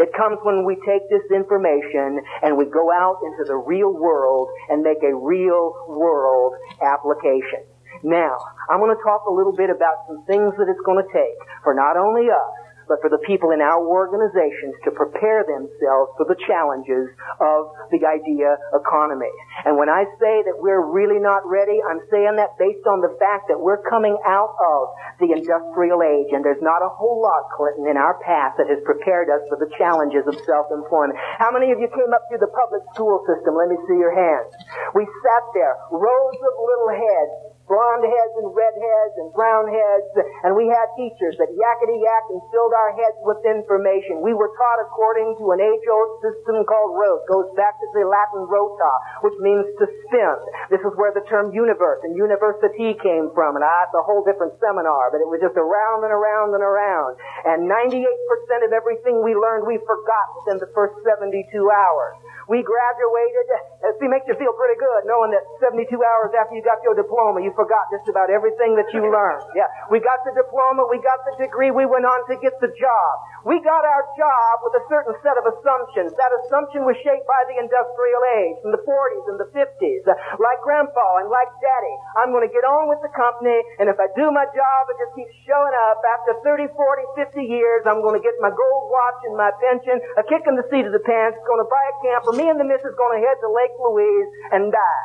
It comes when we take this information and we go out into the real world and make a real world application. Now, I'm going to talk a little bit about some things that it's going to take for not only us, but for the people in our organizations to prepare themselves for the challenges of the idea economy. And when I say that we're really not ready, I'm saying that based on the fact that we're coming out of the industrial age and there's not a whole lot, Clinton, in our past that has prepared us for the challenges of self-employment. How many of you came up through the public school system? Let me see your hands. We sat there, rows of little heads, blonde heads and red heads and brown heads, and we had teachers that yakety yacked and filled our heads with information. We were taught according to an age-old system called rot. Goes back to the Latin rota, which means to spin. This is where the term universe and university came from, and ah, that's a whole different seminar, but it was just around and around and around. And 98% of everything we learned we forgot within the first 72 hours. We graduated. It makes you feel pretty good knowing that 72 hours after you got your diploma, you forgot just about everything that you learned. Yeah. We got the diploma, we got the degree, we went on to get the job. We got our job with a certain set of assumptions. That assumption was shaped by the industrial age from the 40s and the 50s. Like grandpa and like daddy, I'm going to get on with the company, and if I do my job and just keep showing up, after 30, 40, 50 years, I'm going to get my gold watch and my pension, a kick in the seat of the pants, going to buy a camper, me and the missus going to head to Lake Louise and die.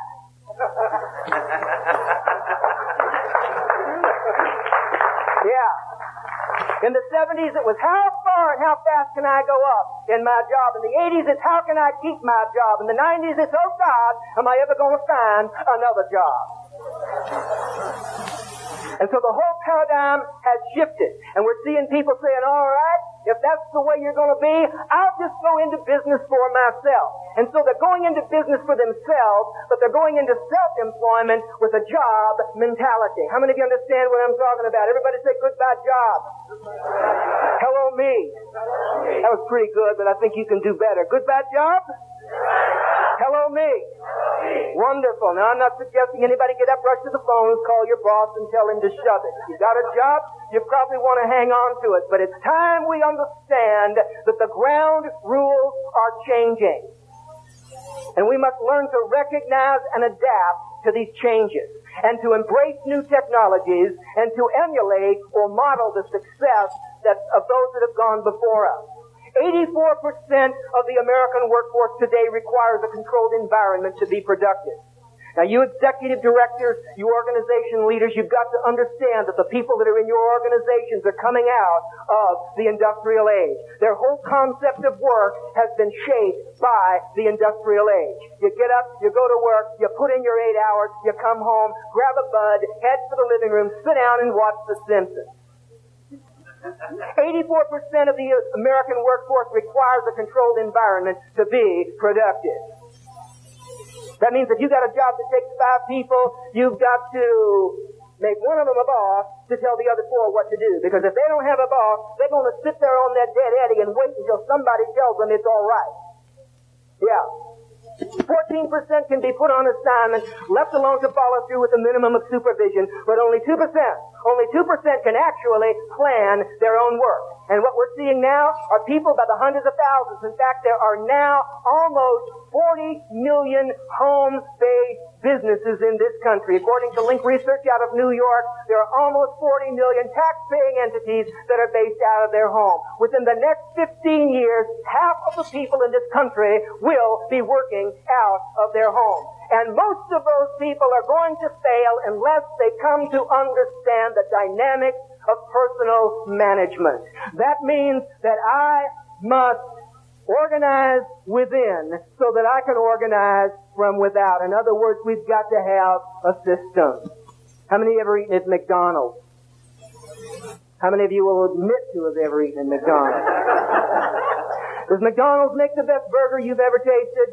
yeah. In the 70s, it was how far and how fast can I go up in my job. In the 80s, it's how can I keep my job. In the 90s, it's oh God, am I ever going to find another job? And so the whole paradigm has shifted. And we're seeing people saying, all right, if that's the way you're going to be, I'll just go into business for myself. And so they're going into business for themselves, but they're going into self-employment with a job mentality. How many of you understand what I'm talking about? Everybody say goodbye job. Hello me. That was pretty good, but I think you can do better. Goodbye job. Hello me. Wonderful. Now I'm not suggesting anybody get up, rush to the phones, call your boss and tell him to shove it. You got a job, you probably want to hang on to it. But it's time we understand that the ground rules are changing. And we must learn to recognize and adapt to these changes and to embrace new technologies and to emulate or model the success that, of those that have gone before us. 84% of the American workforce today requires a controlled environment to be productive. Now you executive directors, you organization leaders, you've got to understand that the people that are in your organizations are coming out of the industrial age. Their whole concept of work has been shaped by the industrial age. You get up, you go to work, you put in your eight hours, you come home, grab a bud, head for the living room, sit down and watch The Simpsons. 84% of the American workforce requires a controlled environment to be productive. That means if you got a job that takes five people, you've got to make one of them a boss to tell the other four what to do. Because if they don't have a boss, they're going to sit there on that dead eddy and wait until somebody tells them it's all right. Yeah. 14% can be put on assignment, left alone to follow through with a minimum of supervision, but only 2%, only 2% can actually plan their own work. And what we're seeing now are people by the hundreds of thousands. In fact, there are now almost 40 million home-based businesses in this country. According to Link Research out of New York, there are almost 40 million tax-paying entities that are based out of their home. Within the next 15 years, half of the people in this country will be working out of their home. And most of those people are going to fail unless they come to understand the dynamics of personal management. That means that I must Organize within so that I can organize from without. In other words, we've got to have a system. How many ever eaten at McDonald's? How many of you will admit to have ever eaten at McDonald's? Does McDonald's make the best burger you've ever tasted?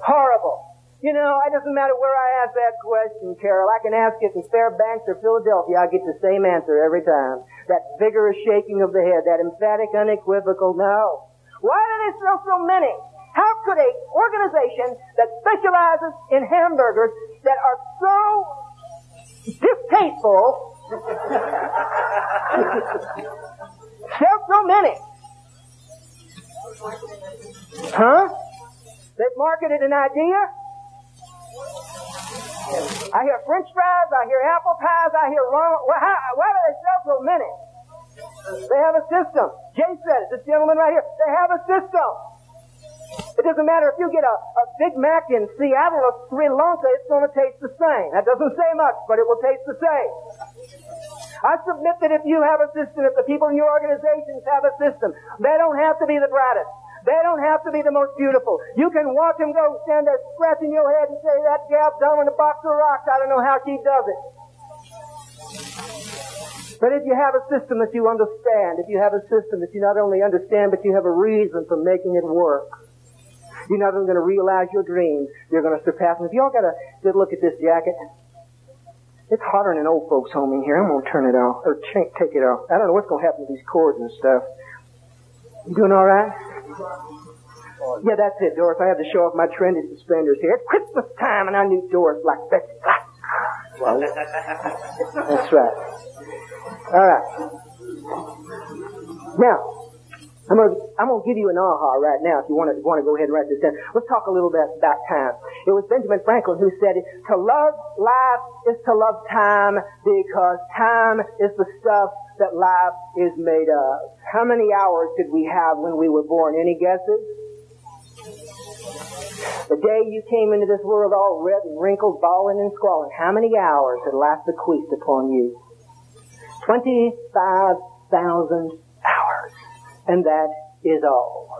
Horrible. You know, it doesn't matter where I ask that question, Carol. I can ask it in Fairbanks or Philadelphia. I get the same answer every time. That vigorous shaking of the head, that emphatic, unequivocal no. Why do they sell so many? How could a organization that specializes in hamburgers that are so distasteful sell so many? Huh? They've marketed an idea. I hear French fries, I hear apple pies, I hear wrong. Why do they sell so many? They have a system. Jay said it. This gentleman right here. They have a system. It doesn't matter if you get a, a Big Mac in Seattle or Sri Lanka, it's going to taste the same. That doesn't say much, but it will taste the same. I submit that if you have a system, if the people in your organizations have a system, they don't have to be the brightest. They don't have to be the most beautiful. You can watch them go stand there scratching your head and say, that gal dumb in a box of rocks, I don't know how she does it. But if you have a system that you understand, if you have a system that you not only understand, but you have a reason for making it work, you're not only going to realize your dreams, you're going to surpass them. If y'all got a good look at this jacket, it's hotter than an old folks' home in here. I'm going to turn it off, or take it off. I don't know what's going to happen to these cords and stuff. You doing all right? Yeah, that's it, Doris. I have to show off my trendy suspenders here. It's Christmas time, and I need Doris like Betsy. Well, that's right. All right. Now, I'm gonna, I'm gonna give you an aha right now if you want to, want to go ahead and write this down. Let's talk a little bit about time. It was Benjamin Franklin who said, to love life is to love time because time is the stuff that life is made of. How many hours did we have when we were born? Any guesses? The day you came into this world all red and wrinkled, bawling and squalling, how many hours had life bequeathed upon you? 25,000 hours. And that is all.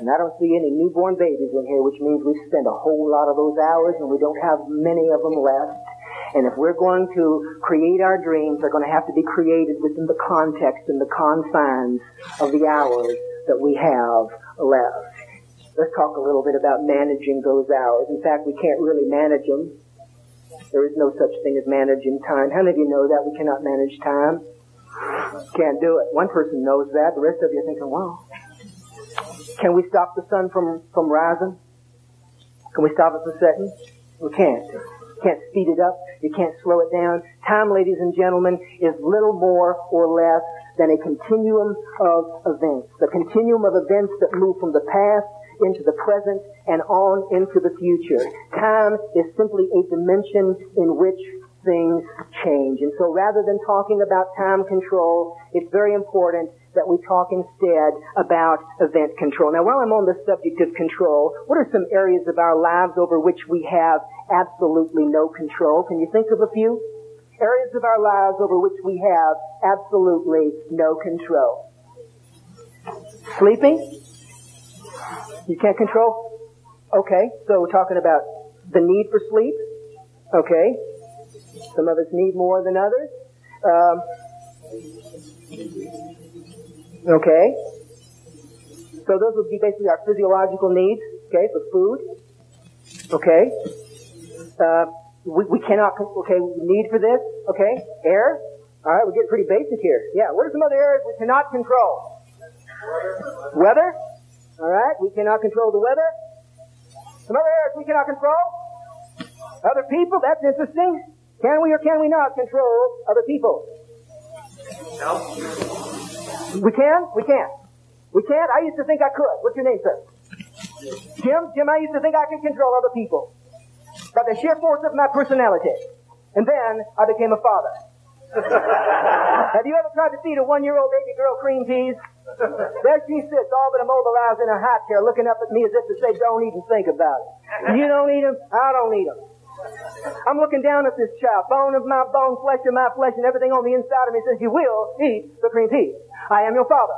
And I don't see any newborn babies in here, which means we spend a whole lot of those hours and we don't have many of them left. And if we're going to create our dreams, they're going to have to be created within the context and the confines of the hours that we have left. Let's talk a little bit about managing those hours. In fact, we can't really manage them. There is no such thing as managing time. How many of you know that we cannot manage time? Can't do it. One person knows that. The rest of you are thinking, wow. Can we stop the sun from, from rising? Can we stop it from setting? We can't. You can't speed it up. You can't slow it down. Time, ladies and gentlemen, is little more or less than a continuum of events. The continuum of events that move from the past into the present and on into the future. Time is simply a dimension in which things change. And so rather than talking about time control, it's very important that we talk instead about event control. Now while I'm on the subject of control, what are some areas of our lives over which we have absolutely no control? Can you think of a few? Areas of our lives over which we have absolutely no control. Sleeping? You can't control? Okay, so we're talking about the need for sleep. Okay. Some of us need more than others. Um, okay. So those would be basically our physiological needs, okay, for food. Okay. Uh, we, we cannot, okay, we need for this, okay, air. All right, we're getting pretty basic here. Yeah, what are some other areas we cannot control? Weather. All right, we cannot control the weather. Some other areas we cannot control. Other people, that's interesting. Can we or can we not control other people? No. We can? We can't. We can't? I used to think I could. What's your name, sir? Jim? Jim, I used to think I could control other people. By the sheer force of my personality. And then I became a father. Have you ever tried to feed a one-year-old baby girl cream peas? There she sits, all but immobilized in a hot chair, looking up at me as if to say, don't even think about it. You don't eat them, I don't eat them. I'm looking down at this child, bone of my bone, flesh of my flesh, and everything on the inside of me says, you will eat the cream peas. I am your father.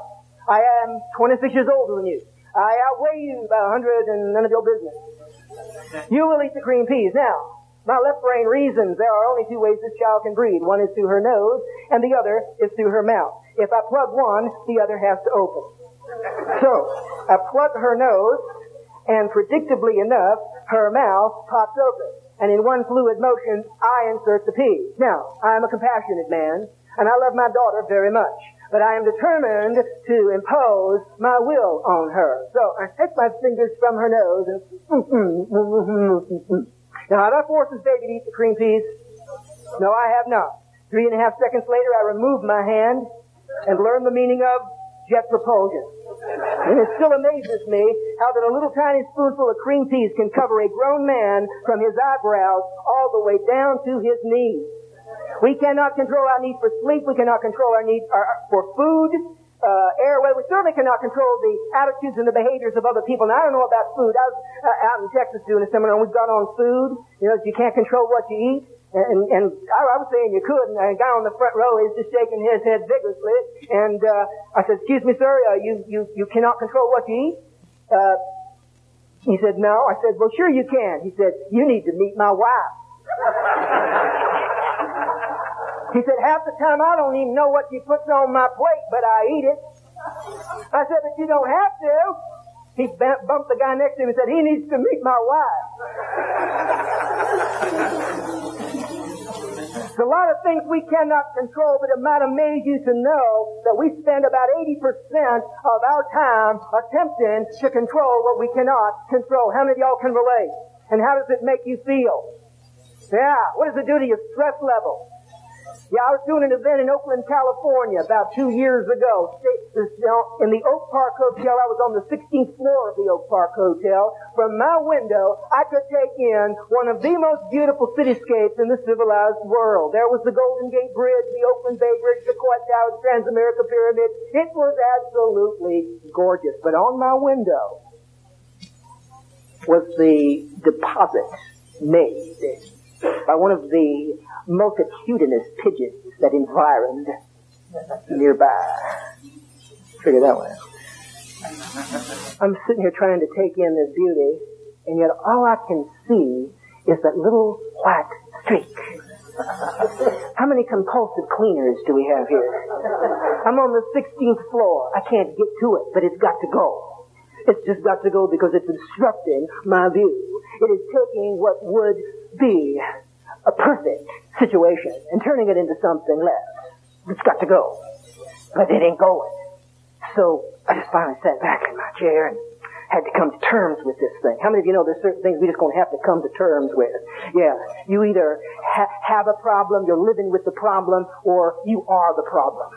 I am 26 years older than you. I outweigh you by hundred and none of your business. You will eat the cream peas. Now, my left brain reasons there are only two ways this child can breathe. One is through her nose, and the other is through her mouth. If I plug one, the other has to open. So, I plug her nose, and predictably enough, her mouth pops open. And in one fluid motion, I insert the pea. Now, I am a compassionate man, and I love my daughter very much but I am determined to impose my will on her. So I take my fingers from her nose and mm, mm, mm, now have I forced this baby to eat the cream peas? No, I have not. Three and a half seconds later, I remove my hand and learn the meaning of jet propulsion. And it still amazes me how that a little tiny spoonful of cream peas can cover a grown man from his eyebrows all the way down to his knees. We cannot control our need for sleep. We cannot control our need our, for food, uh, airway. We certainly cannot control the attitudes and the behaviors of other people. Now, I don't know about food. I was uh, out in Texas doing a seminar, and we've got on food. You know, you can't control what you eat. And, and I, I was saying you could, and a guy on the front row is just shaking his head vigorously. And uh, I said, "Excuse me, sir, uh, you you you cannot control what you eat." Uh, he said, "No." I said, "Well, sure you can." He said, "You need to meet my wife." He said, half the time I don't even know what she puts on my plate, but I eat it. I said, but you don't have to. He bumped the guy next to him and said, he needs to meet my wife. There's a lot of things we cannot control, but it might amaze you to know that we spend about 80% of our time attempting to control what we cannot control. How many of y'all can relate? And how does it make you feel? Yeah, what does it do to your stress level? Yeah, I was doing an event in Oakland, California about two years ago. In the Oak Park Hotel, I was on the 16th floor of the Oak Park Hotel. From my window, I could take in one of the most beautiful cityscapes in the civilized world. There was the Golden Gate Bridge, the Oakland Bay Bridge, the Coit Tower, the Transamerica Pyramid. It was absolutely gorgeous. But on my window was the deposit made by one of the multitudinous pigeons that environed nearby. Figure that one out. I'm sitting here trying to take in this beauty, and yet all I can see is that little white streak. How many compulsive cleaners do we have here? I'm on the 16th floor. I can't get to it, but it's got to go. It's just got to go because it's obstructing my view. It is taking what would be a perfect situation and turning it into something less. It's got to go. But it ain't going. So I just finally sat back in my chair and had to come to terms with this thing. How many of you know there's certain things we just to have to come to terms with? Yeah. You either ha- have a problem, you're living with the problem, or you are the problem.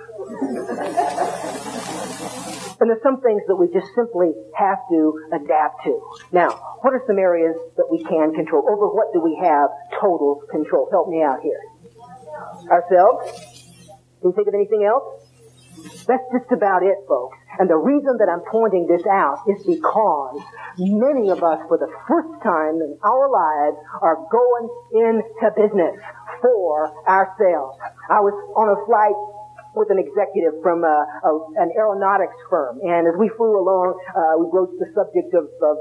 And there's some things that we just simply have to adapt to. Now, what are some areas that we can control? Over what do we have total control? Help me out here. Ourselves? Can you think of anything else? That's just about it, folks. And the reason that I'm pointing this out is because many of us, for the first time in our lives, are going into business for ourselves. I was on a flight with an executive from uh, a, an aeronautics firm. And as we flew along, uh, we broached the subject of, of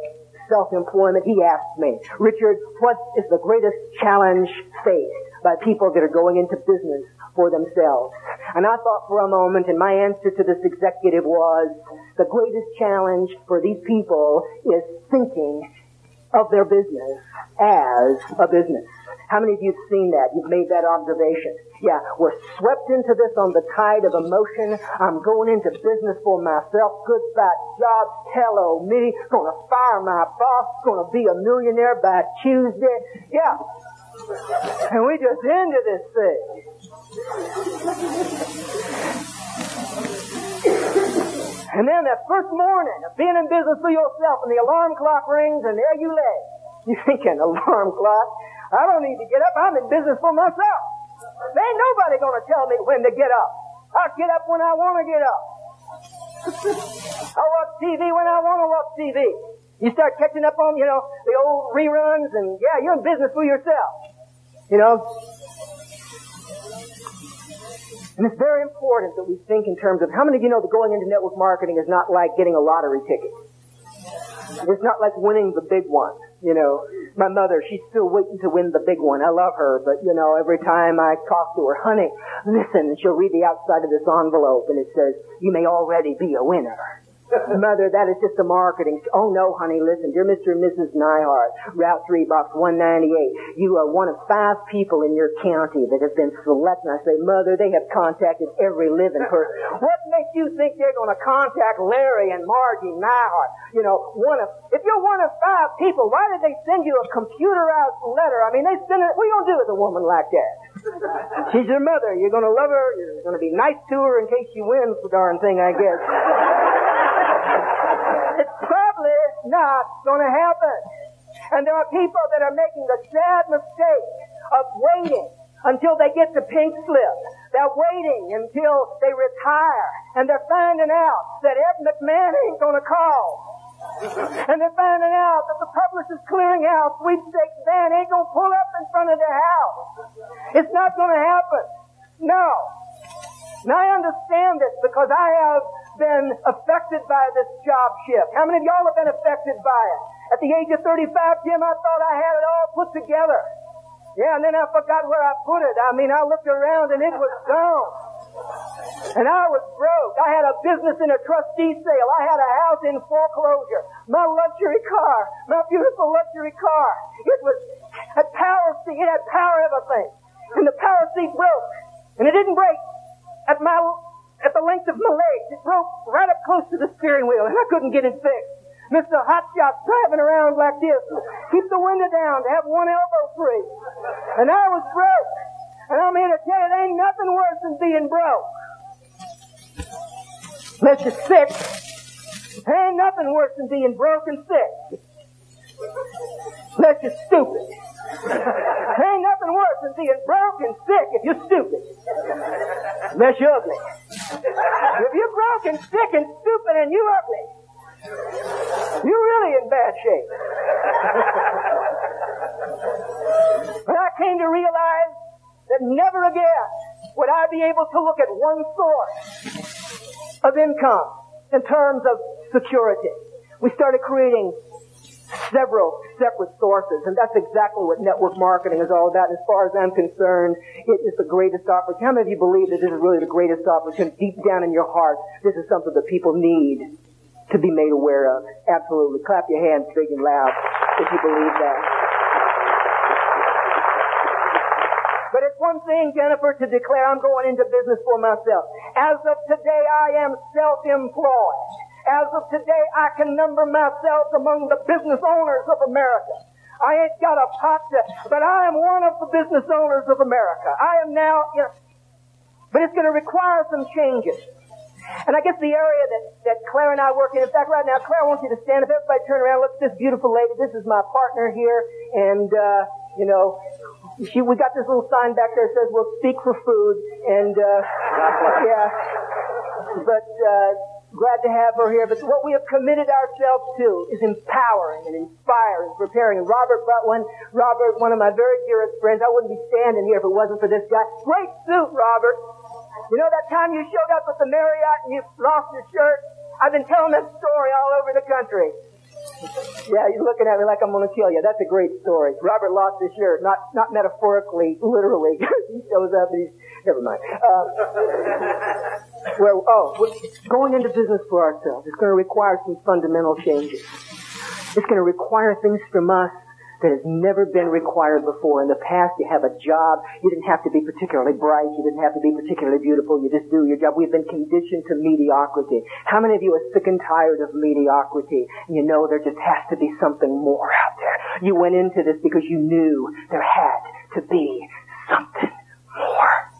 self-employment. He asked me, Richard, what is the greatest challenge faced by people that are going into business for themselves? And I thought for a moment, and my answer to this executive was, the greatest challenge for these people is thinking of their business as a business. How many of you have seen that? You've made that observation. Yeah, we're swept into this on the tide of emotion. I'm going into business for myself. Good fat job. Hello me. Gonna fire my boss. Gonna be a millionaire by Tuesday. Yeah. And we just into this thing. And then that first morning of being in business for yourself and the alarm clock rings and there you lay. You thinking, alarm clock? I don't need to get up. I'm in business for myself. There ain't nobody going to tell me when to get up. I'll get up when I want to get up. I watch TV when I want to watch TV. You start catching up on, you know, the old reruns and yeah, you're in business for yourself. You know? And it's very important that we think in terms of how many of you know that going into network marketing is not like getting a lottery ticket. It's not like winning the big one. You know, my mother, she's still waiting to win the big one. I love her, but you know, every time I talk to her, honey, listen, she'll read the outside of this envelope and it says, you may already be a winner. Mother, that is just a marketing. Oh no, honey, listen, dear Mr. and Mrs. Neihart, Route 3, Box 198. You are one of five people in your county that have been selected. I say, Mother, they have contacted every living person. What makes you think they're going to contact Larry and Margie Neihart? You know, one of, if you're one of five people, why did they send you a computerized letter? I mean, they send it, what are you going to do with a woman like that? She's your mother. You're going to love her. You're going to be nice to her in case she wins the darn thing, I guess. It's probably not going to happen. And there are people that are making the sad mistake of waiting until they get the pink slip. They're waiting until they retire. And they're finding out that Ed McMahon ain't going to call. and they're finding out that the publisher's clearinghouse sweepstakes van ain't going to pull up in front of their house. It's not going to happen. No. And I understand this because I have been affected by this job shift? How many of y'all have been affected by it? At the age of 35, Jim, I thought I had it all put together. Yeah, and then I forgot where I put it. I mean, I looked around and it was gone. And I was broke. I had a business in a trustee sale. I had a house in foreclosure. My luxury car, my beautiful luxury car. It was had power seat. It had power everything. And the power seat broke. And it didn't break at my length of my legs. It broke right up close to the steering wheel, and I couldn't get it fixed. Mr. Hotshot driving around like this, keep the window down to have one elbow free. And I was broke. And I'm here to tell you, there ain't nothing worse than being broke. Unless you're sick. There ain't nothing worse than being broke and sick. Unless you're stupid. There ain't nothing worse than being broke and sick if you're stupid. Unless you're ugly. If you're broke and sick and stupid and you ugly, you're really in bad shape. but I came to realize that never again would I be able to look at one source of income in terms of security. We started creating several separate sources, and that's exactly what network marketing is all about. As far as I'm concerned, it is the greatest opportunity. How many of you believe that this is really the greatest opportunity? Deep down in your heart, this is something that people need to be made aware of. Absolutely. Clap your hands big and loud if you believe that. But it's one thing, Jennifer, to declare I'm going into business for myself. As of today, I am self-employed. As of today, I can number myself among the business owners of America. I ain't got a pot to, but I am one of the business owners of America. I am now, you know, but it's going to require some changes. And I guess the area that, that Claire and I work in, in fact, right now, Claire, I want you to stand up. Everybody turn around. Look at this beautiful lady. This is my partner here. And, uh, you know, she, we got this little sign back there that says, we'll speak for food. And, uh, yeah. But, uh, glad to have her here. But what we have committed ourselves to is empowering and inspiring, preparing. And Robert Butwin, Robert, one of my very dearest friends, I wouldn't be standing here if it wasn't for this guy. Great suit, Robert. You know that time you showed up at the Marriott and you lost your shirt? I've been telling that story all over the country. Yeah, you're looking at me like I'm going to kill you. That's a great story. Robert lost his shirt, not not metaphorically, literally. he shows up and he's never mind. Uh, well, oh, going into business for ourselves, it's going to require some fundamental changes. It's going to require things from us that has never been required before. In the past, you have a job. You didn't have to be particularly bright. You didn't have to be particularly beautiful. You just do your job. We've been conditioned to mediocrity. How many of you are sick and tired of mediocrity? You know there just has to be something more out there. You went into this because you knew there had to be something more.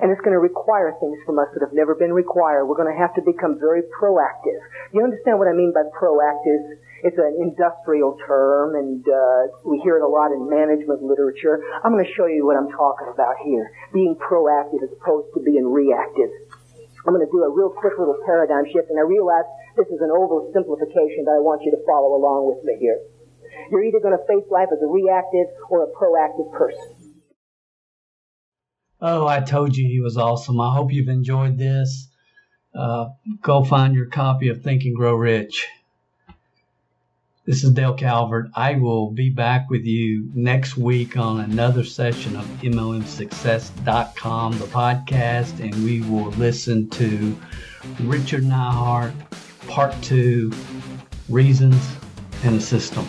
And it's going to require things from us that have never been required. We're going to have to become very proactive. You understand what I mean by proactive? It's an industrial term, and uh, we hear it a lot in management literature. I'm going to show you what I'm talking about here. Being proactive as opposed to being reactive. I'm going to do a real quick little paradigm shift, and I realize this is an oversimplification, but I want you to follow along with me here. You're either going to face life as a reactive or a proactive person. Oh, I told you he was awesome. I hope you've enjoyed this. Uh, go find your copy of Think and Grow Rich. This is Dale Calvert. I will be back with you next week on another session of MLMSuccess.com, the podcast, and we will listen to Richard Neihart, part two Reasons and a System.